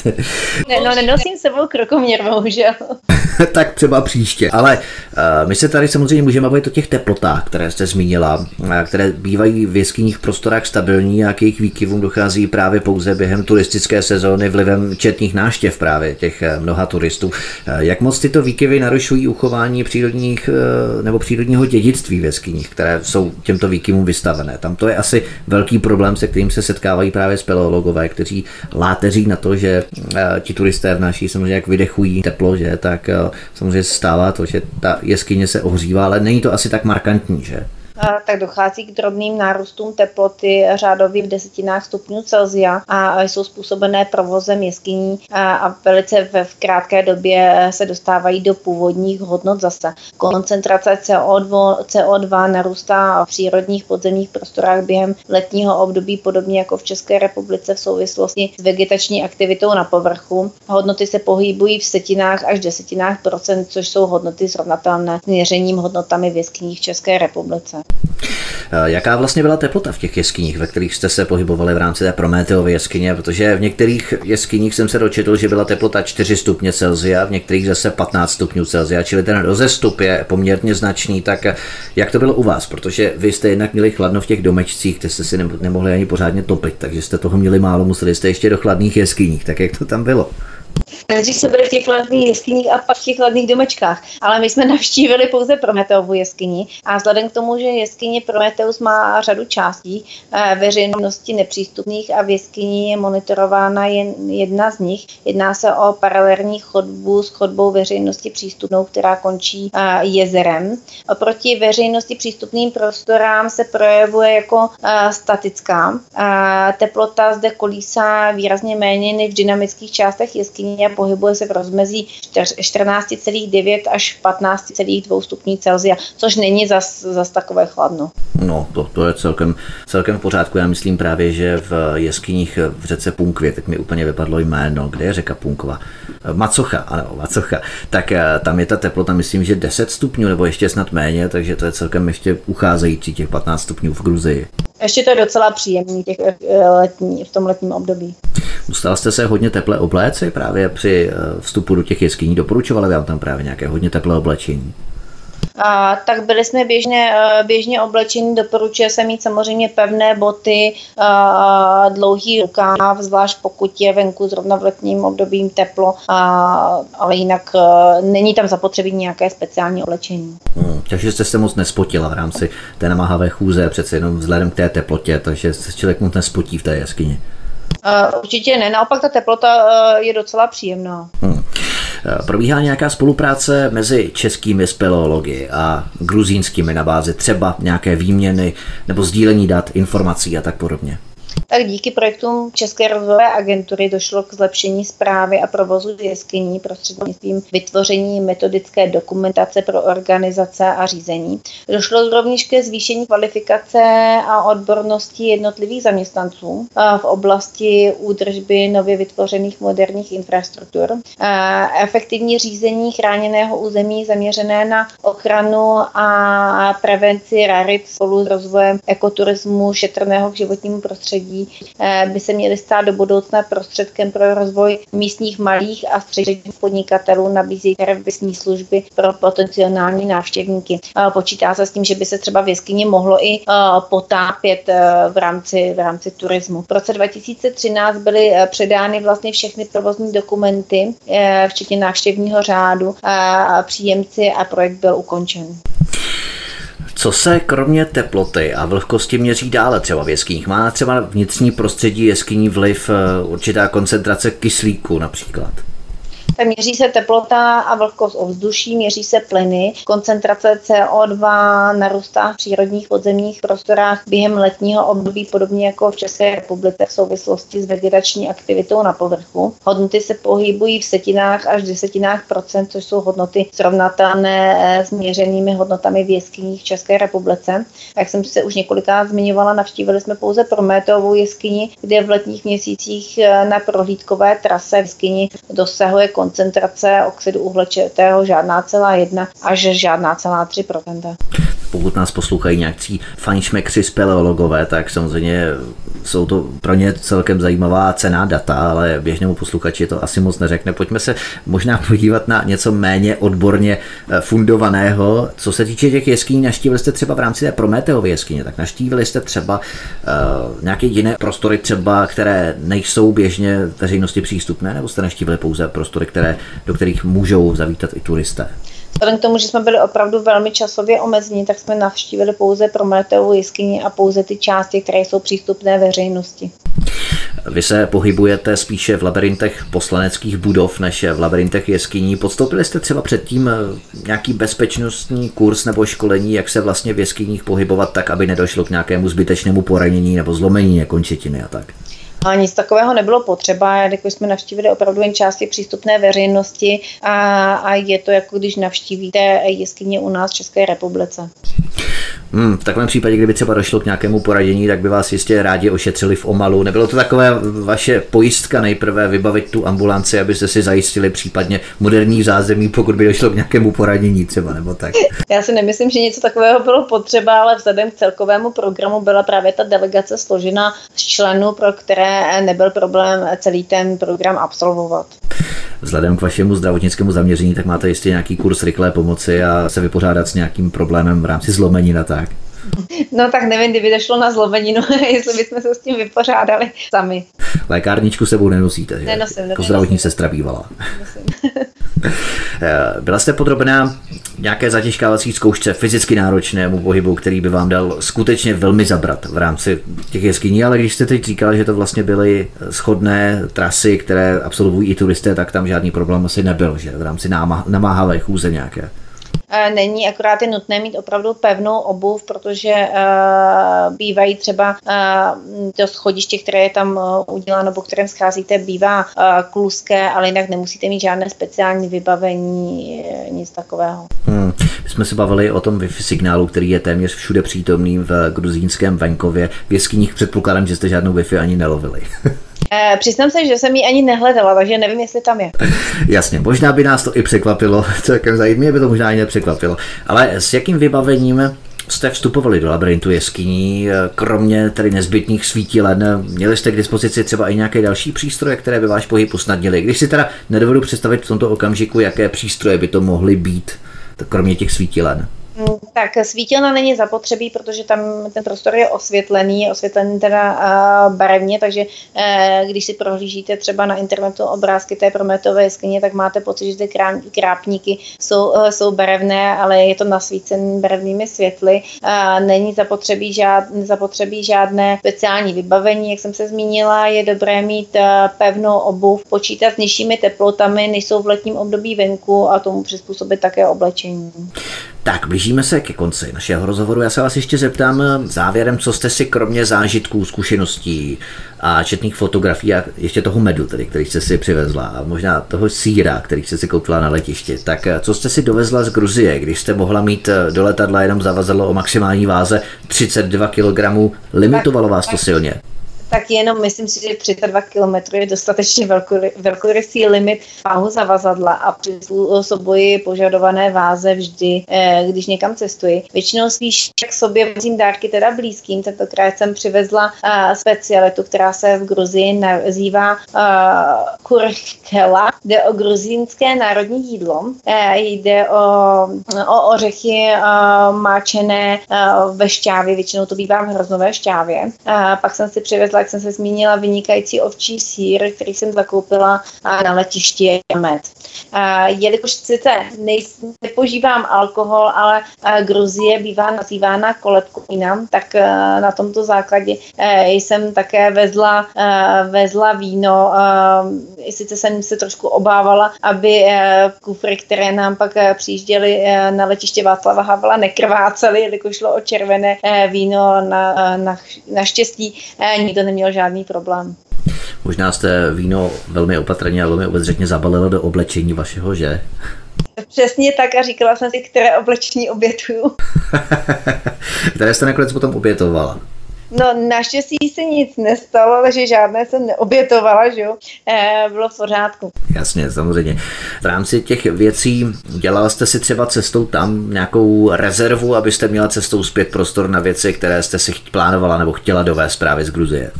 ne, no, nenosím sebou krokoměr, bohužel. [LAUGHS] tak třeba příště. Ale uh, my se tady samozřejmě můžeme bavit o těch teplotách, které jste zmínila, které bývají v jeskyních prostorách stabilní a k jejich výkyvům dochází právě pouze během turistické sezóny vlivem četných náštěv právě těch eh, mnoha turistů. Eh, jak moc tyto výkyvy narušují uchování přírodních eh, nebo přírodního dědictví v jeskyních, které jsou těmto výkyvům vystavené? Tam to je asi velký problém, se kterým se setkávají právě speleologové, kteří láteří na to, že ti turisté vnáší samozřejmě jak vydechují teplo, že tak samozřejmě stává to, že ta jeskyně se ohřívá, ale není to asi tak markantní, že? Tak dochází k drobným nárůstům teploty řádově v desetinách stupňů Celsia a jsou způsobené provozem jeskyní a velice v krátké době se dostávají do původních hodnot zase. Koncentrace CO2, CO2 narůstá v přírodních podzemních prostorách během letního období, podobně jako v České republice v souvislosti s vegetační aktivitou na povrchu. Hodnoty se pohybují v setinách až desetinách procent, což jsou hodnoty srovnatelné s měřením hodnotami v jeskyních v České republice. Eh, jaká vlastně byla teplota v těch jeskyních, ve kterých jste se pohybovali v rámci té Prometeovy jeskyně? Protože v některých jeskyních jsem se dočetl, že byla teplota 4 stupně Celsia, v některých zase 15 stupňů Celsia, čili ten rozestup je poměrně značný. Tak eh, jak to bylo u vás? Protože vy jste jednak měli chladno v těch domečcích, kde jste si nemohli ani pořádně topit, takže jste toho měli málo, museli jste ještě do chladných jeskyních. Tak jak to tam bylo? Nejdřív jsme byli v těch chladných jeskyních a pak v těch chladných domečkách, ale my jsme [LAUGHS] navštívili pouze Prometeovu jeskyni a vzhledem k tomu, že jeskyně Prometeus má řadu částí eh, veřejnosti nepřístupných a v jeskyni je monitorována jen jedna z nich. Jedná se o paralelní chodbu s chodbou veřejnosti přístupnou, která končí eh, jezerem. Oproti veřejnosti přístupným prostorám se projevuje jako eh, statická. Teplota zde kolísá výrazně méně než v dynamických částech jeskyně a pohybuje se v rozmezí 14,9 až 15,2 stupní Celsia, což není zas, zas takové chladno. No, to, to je celkem, celkem v pořádku. Já myslím právě, že v jeskyních v řece Punkvě, tak mi úplně vypadlo jméno, kde je řeka Punkva? Macocha, ano, Macocha. Tak eh, tam je ta teplota, myslím, že 10 stupňů, nebo ještě snad méně, takže to je celkem ještě ucházející těch 15 stupňů v Gruzii. Ještě to je docela příjemný těch eh, letní, v tom letním období. Musela jste se hodně teple obléci právě při eh, vstupu do těch jeskyní? Doporučovali vám tam právě nějaké hodně teplé oblečení? a, tak byli jsme běžně, eh, běžně oblečení. Doporučuje se mít samozřejmě pevné boty, a, dlouhý rukáv, zvlášť pokud je venku zrovna v letním období teplo, a, ale jinak a, není tam zapotřebí nějaké speciální oblečení. Hmm, takže jste se moc nespotila v rámci té namáhavé chůze, přece jenom vzhledem k té teplotě, takže se člověk moc nespotí v té jeskyni. Uh, určitě ne, naopak ta teplota uh, je docela příjemná. Hmm. Probíhá nějaká spolupráce mezi českými speleology a gruzínskými na bázi třeba nějaké výměny nebo sdílení dat, informací a tak podobně? Tak díky projektům České rozvojové agentury došlo k zlepšení zprávy a provozu jeskyní prostřednictvím vytvoření metodické dokumentace pro organizace a řízení. Došlo rovněž ke zvýšení kvalifikace a odbornosti jednotlivých zaměstnanců v oblasti údržby nově vytvořených moderních infrastruktur. Efektivní řízení chráněného území zaměřené na ochranu a prevenci rarit spolu s rozvojem ekoturismu šetrného k životnímu prostředí lidí eh, by se měly stát do budoucna prostředkem pro rozvoj místních malých a středních podnikatelů, nabízí servisní služby pro potenciální návštěvníky. Počítá se s tím, že by se třeba v jeskyni mohlo i eh, potápět eh, v rámci, v rámci turismu. V roce 2013 byly předány vlastně všechny provozní dokumenty, včetně návštěvního řádu a příjemci a projekt byl ukončen. Co se kromě teploty a vlhkosti měří dále třeba v jeskyních? Má třeba vnitřní prostředí jeskyní vliv eh, určitá koncentrace kyslíku například? Měří se teplota a vlhkost ovzduší, měří se plyny, koncentrace CO2 narůstá v přírodních podzemních prostorách během letního období, podobně jako v České republice v souvislosti s vegetační aktivitou na povrchu. Hodnoty se pohybují v setinách až desetinách procent, což jsou hodnoty srovnatelné eh, s měřenými hodnotami v jeskyních v České republice. Jak jsem se už několikrát zmiňovala, navštívili jsme pouze Prometeovou jeskyni, kde v letních měsících eh, na prohlídkové trase v jeskyni dosahuje koncentrace oxidu uhličitého žádná celá jedna až žádná celá 3% pokud nás poslouchají nějaký fajnšmekři speleologové, tak samozřejmě jsou to pro ně celkem zajímavá cená data, ale běžnému posluchači to asi moc neřekne. Pojďme se možná podívat na něco méně odborně eh, fundovaného. Co se týče těch jeskyní, naštívili jste třeba v rámci té Prometeovy jeskyně, tak naštívili jste třeba uh, nějaké jiné prostory třeba, které nejsou běžně veřejnosti přístupné, nebo jste naštívili pouze prostory, které, do kterých můžou zavítat i turisté? Vzhledem k tomu, že jsme byli opravdu velmi časově omezení, tak jsme navštívili pouze Prometeovu jeskyni a pouze ty části, které jsou přístupné veřejnosti. Vy se pohybujete spíše v labirintech poslaneckých budov než v labirintech jeskyní. Podstoupili jste třeba předtím eh, nějaký bezpečnostní kurz nebo školení, jak se vlastně v jeskyních pohybovat tak, aby nedošlo k nějakému zbytečnému poranění nebo zlomení končetiny a tak? Ale nic takového nebylo potřeba, jako jsme navštívili opravdu jen části přístupné veřejnosti a, a je to jako když navštívíte jeskyně u nás v České republice. Hmm, v takovém případě, kdyby třeba došlo k nějakému poradění, tak by vás jistě rádi ošetřili v Omalu. Nebylo to takové vaše pojistka nejprve vybavit tu ambulanci, abyste si zajistili případně moderní zázemí, pokud by došlo k nějakému poradění třeba nebo tak? [LAUGHS] Já si nemyslím, že něco takového bylo potřeba, ale vzhledem k celkovému programu byla právě ta delegace složena z členů, pro které nebyl problém celý ten program absolvovat. Vzhledem k vašemu zdravotnickému zaměření, tak máte jistě nějaký kurz rychlé pomoci a se vypořádat s nějakým problémem v rámci zlomení na tak. No tak nevím, kdyby došlo na zlomeninu, [LAUGHS] jestli bychom se s tím vypořádali sami. Lékárničku sebou nenosíte, že? Nenosím, Jako zdravotní sestra bývala. [LAUGHS] Eh, byla jste podrobená nějaké zatěžkávací zkoušce fyzicky náročnému pohybu, který by vám dal skutečně velmi zabrat v rámci těch jeskyní, ale když jste teď říkal, že to vlastně byly schodné trasy, které absolvují i turisté, tak tam žádný problém asi nebyl, že v rámci namáhavé chůze nějaké. Není, akorát je nutné mít opravdu pevnou obuv, protože bývají třeba to schodiště, které je tam uděláno, po kterém scházíte, bývá kluské, ale jinak nemusíte mít žádné speciální vybavení, nic takového. Hmm. My jsme se bavili o tom Wi-Fi signálu, který je téměř všude přítomný v gruzínském venkově. V jeskyních předpokládám, že jste žádnou Wi-Fi ani nelovili. [LAUGHS] Eh, přiznám se, že jsem ji ani nehledala, takže nevím, jestli tam je. Jasně, možná by nás to i překvapilo, [LAUGHS] celkem zajímavé by to možná i nepřekvapilo. Ale s jakým vybavením jste vstupovali do labirintu jeskyní, kromě tedy nezbytných svítilen, měli jste k dispozici třeba i nějaké další přístroje, které by váš pohyb usnadnily? Když si teda nedovedu představit v tomto okamžiku, jaké přístroje by to mohly být, kromě těch svítilen. Tak svítilna není zapotřebí, protože tam ten prostor je osvětlený, je osvětlený teda uh, barevně, takže uh, když si prohlížíte třeba na internetu obrázky té prometové jeskyně, tak máte pocit, že ty krápníky jsou, uh, jsou barevné, ale je to nasvícen barevnými světly. Není zapotřebí, žád, zapotřebí žádné speciální vybavení, jak jsem se zmínila, je dobré mít pevnou obuv, počítat s nižšími teplotami, než jsou v letním období venku a tomu přizpůsobit také oblečení. Tak, blížíme se ke konci našeho rozhovoru. Já se vás ještě zeptám závěrem, co jste si kromě zážitků, zkušeností a četných fotografií a ještě toho medu, tedy, který jste si přivezla a možná toho síra, který jste si koupila na letišti, tak co jste si dovezla z Gruzie, když jste mohla mít do letadla jenom zavazadlo o maximální váze 32 kg, limitovalo vás to silně? Tak jenom myslím si, že 32 km je dostatečně velkorysý limit váhu zavazadla a přizpůsobuji požadované váze vždy, eh, když někam cestuji. Většinou spíš k sobě vozím dárky teda blízkým. Tentokrát jsem přivezla eh, specialitu, která se v Gruzii nazývá eh, kurkela. Jde o gruzínské národní jídlo. Jde o, o ořechy máčené ve šťávě, většinou to bývá v hroznové šťávě. Pak jsem si přivezla jak jsem se zmínila, vynikající ovčí sír, který jsem zakoupila na letišti med. Jelikož sice nepožívám alkohol, ale Gruzie bývá nazývána kolebkovina, tak na tomto základě jsem také vezla, vezla víno. Sice jsem se trošku obávala, aby kufry, které nám pak přijížděly na letiště Václava Havla, nekrvácely, jelikož šlo o červené víno. Na, na, naštěstí nikdo neměl žádný problém. Možná jste víno velmi opatrně a velmi obezřetně zabalila do oblečení vašeho, že? Přesně tak a říkala jsem si, které oblečení obětuju. [LAUGHS] které jste nakonec potom obětovala? No naštěstí se nic nestalo, ale že žádné jsem neobětovala, že jo, e, bylo v pořádku. Jasně, samozřejmě. V rámci těch věcí dělala jste si třeba cestou tam nějakou rezervu, abyste měla cestou zpět prostor na věci, které jste si plánovala nebo chtěla dovést právě z Gruzie?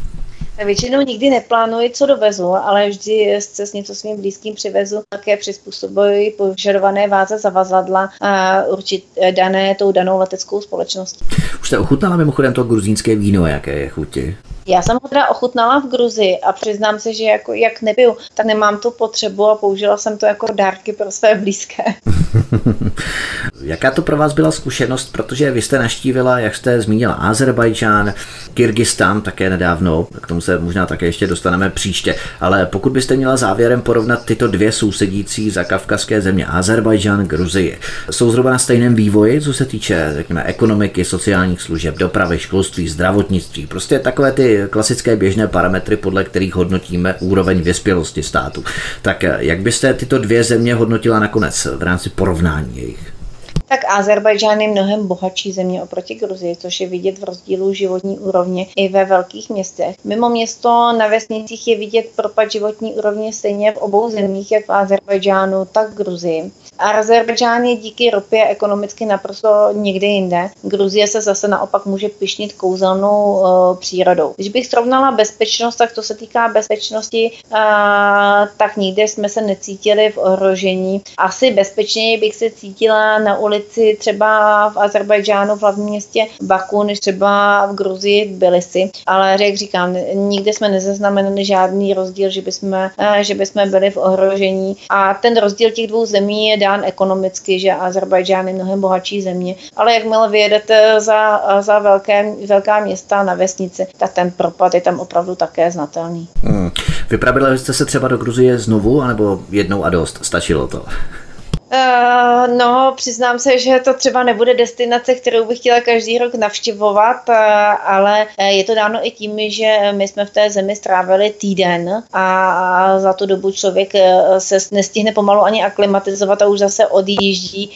Většinou nikdy neplánuji, co dovezu, ale vždy se s něco svým blízkým přivezu, také přizpůsobuji požadované váze zavazadla a určit dané tou danou leteckou společností. Už jste ochutnala mimochodem to gruzínské víno, jaké je chuti? Já jsem ho teda ochutnala v Gruzi a přiznám se, že jako, jak nepiju, tak nemám tu potřebu a použila jsem to jako dárky pro své blízké. [LAUGHS] Jaká to pro vás byla zkušenost, protože vy jste naštívila, jak jste zmínila, Azerbajdžán, Kyrgyzstán také nedávno, k tomu se možná také ještě dostaneme příště, ale pokud byste měla závěrem porovnat tyto dvě sousedící za kavkazské země, Azerbajdžán, Gruzii, jsou zhruba na stejném vývoji, co se týče, řekněme, ekonomiky, sociálních služeb, dopravy, školství, zdravotnictví, prostě takové ty klasické běžné parametry, podle kterých hodnotíme úroveň vyspělosti státu. Tak jak byste tyto dvě země hodnotila nakonec v rámci porovnání jejich? Tak Azerbajdžán je mnohem bohatší země oproti Gruzii, což je vidět v rozdílu životní úrovně i ve velkých městech. Mimo město na vesnicích je vidět propad životní úrovně stejně v obou zemích, jak v Azerbajdžánu, tak v Gruzii. Azerbajdžán je díky ropě ekonomicky naprosto někde jinde. Gruzie se zase naopak může pišnit kouzelnou uh, přírodou. Když bych srovnala bezpečnost, tak to se týká bezpečnosti, uh, tak nikde jsme se necítili v ohrožení. Asi bezpečněji bych se cítila na ulici třeba v Azerbajdžánu, v hlavním městě Baku, než třeba v Gruzii, v Bilisi. Ale jak říkám, nikde jsme nezaznamenali žádný rozdíl, že bychom, uh, že bychom byli v ohrožení. A ten rozdíl těch dvou zemí je dán ekonomicky, že Azerbajdžán je mnohem bohatší země, ale jakmile vyjedete za, za velké, velká města na vesnici, tak ten propad je tam opravdu také znatelný. Hmm. Vypravili jste se třeba do Gruzie znovu, anebo jednou a dost? Stačilo to? Uh, no, přiznám se, že to třeba nebude destinace, kterou bych chtěla každý rok navštěvovat, uh, ale je to dáno i tím, že my jsme v té zemi strávili týden a za tu dobu člověk se nestihne pomalu ani aklimatizovat a už zase odjíždí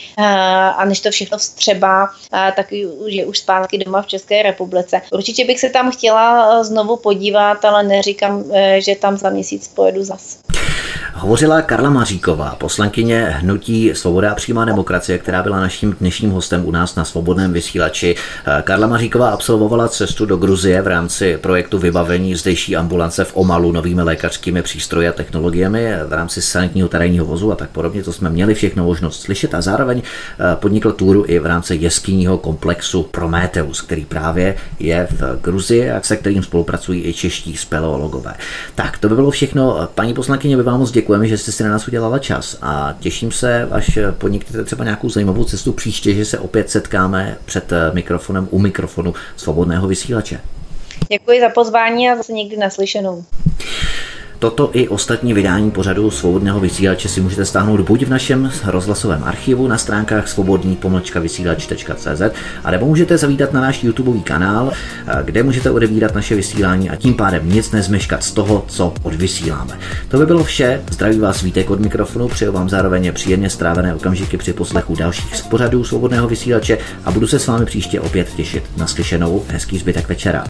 a než to všechno vstřebá, tak je už zpátky doma v České republice. Určitě bych se tam chtěla znovu podívat, ale neříkám, že tam za měsíc pojedu zas. Hovořila Karla Maříková, poslankyně hnutí Svoboda a přímá demokracie, která byla naším dnešním hostem u nás na svobodném vysílači. Karla Maříková absolvovala cestu do Gruzie v rámci projektu vybavení zdejší ambulance v Omalu novými lékařskými přístroji a technologiemi v rámci sanitního terénního vozu a tak podobně. To jsme měli všechno možnost slyšet a zároveň eh, podnikl túru i v rámci jeskyního komplexu Prometheus, který právě je v Gruzii a se kterým spolupracují i čeští speleologové. Tak, to by bylo všechno. Paní poslankyně, by vám moc děkujeme, že jste si na nás udělala čas a těším se, až podniknete třeba nějakou zajímavou cestu příště, že se opět setkáme před mikrofonem u mikrofonu svobodného vysílače. Děkuji za pozvání a zase někdy naslyšenou. Toto i ostatní vydání pořadu svobodného vysílače si můžete stáhnout buď v našem rozhlasovém archivu na stránkách svobodný vysílač.cz a nebo můžete zavídat na náš YouTube kanál, kde můžete odebírat naše vysílání a tím pádem nic nezmeškat z toho, co odvysíláme. To by bylo vše. Zdraví vás Vítek od mikrofonu, přeju vám zároveň příjemně strávené okamžiky při poslechu dalších z pořadů svobodného vysílače a budu se s vámi příště opět těšit na slyšenou. Hezký zbytek večera.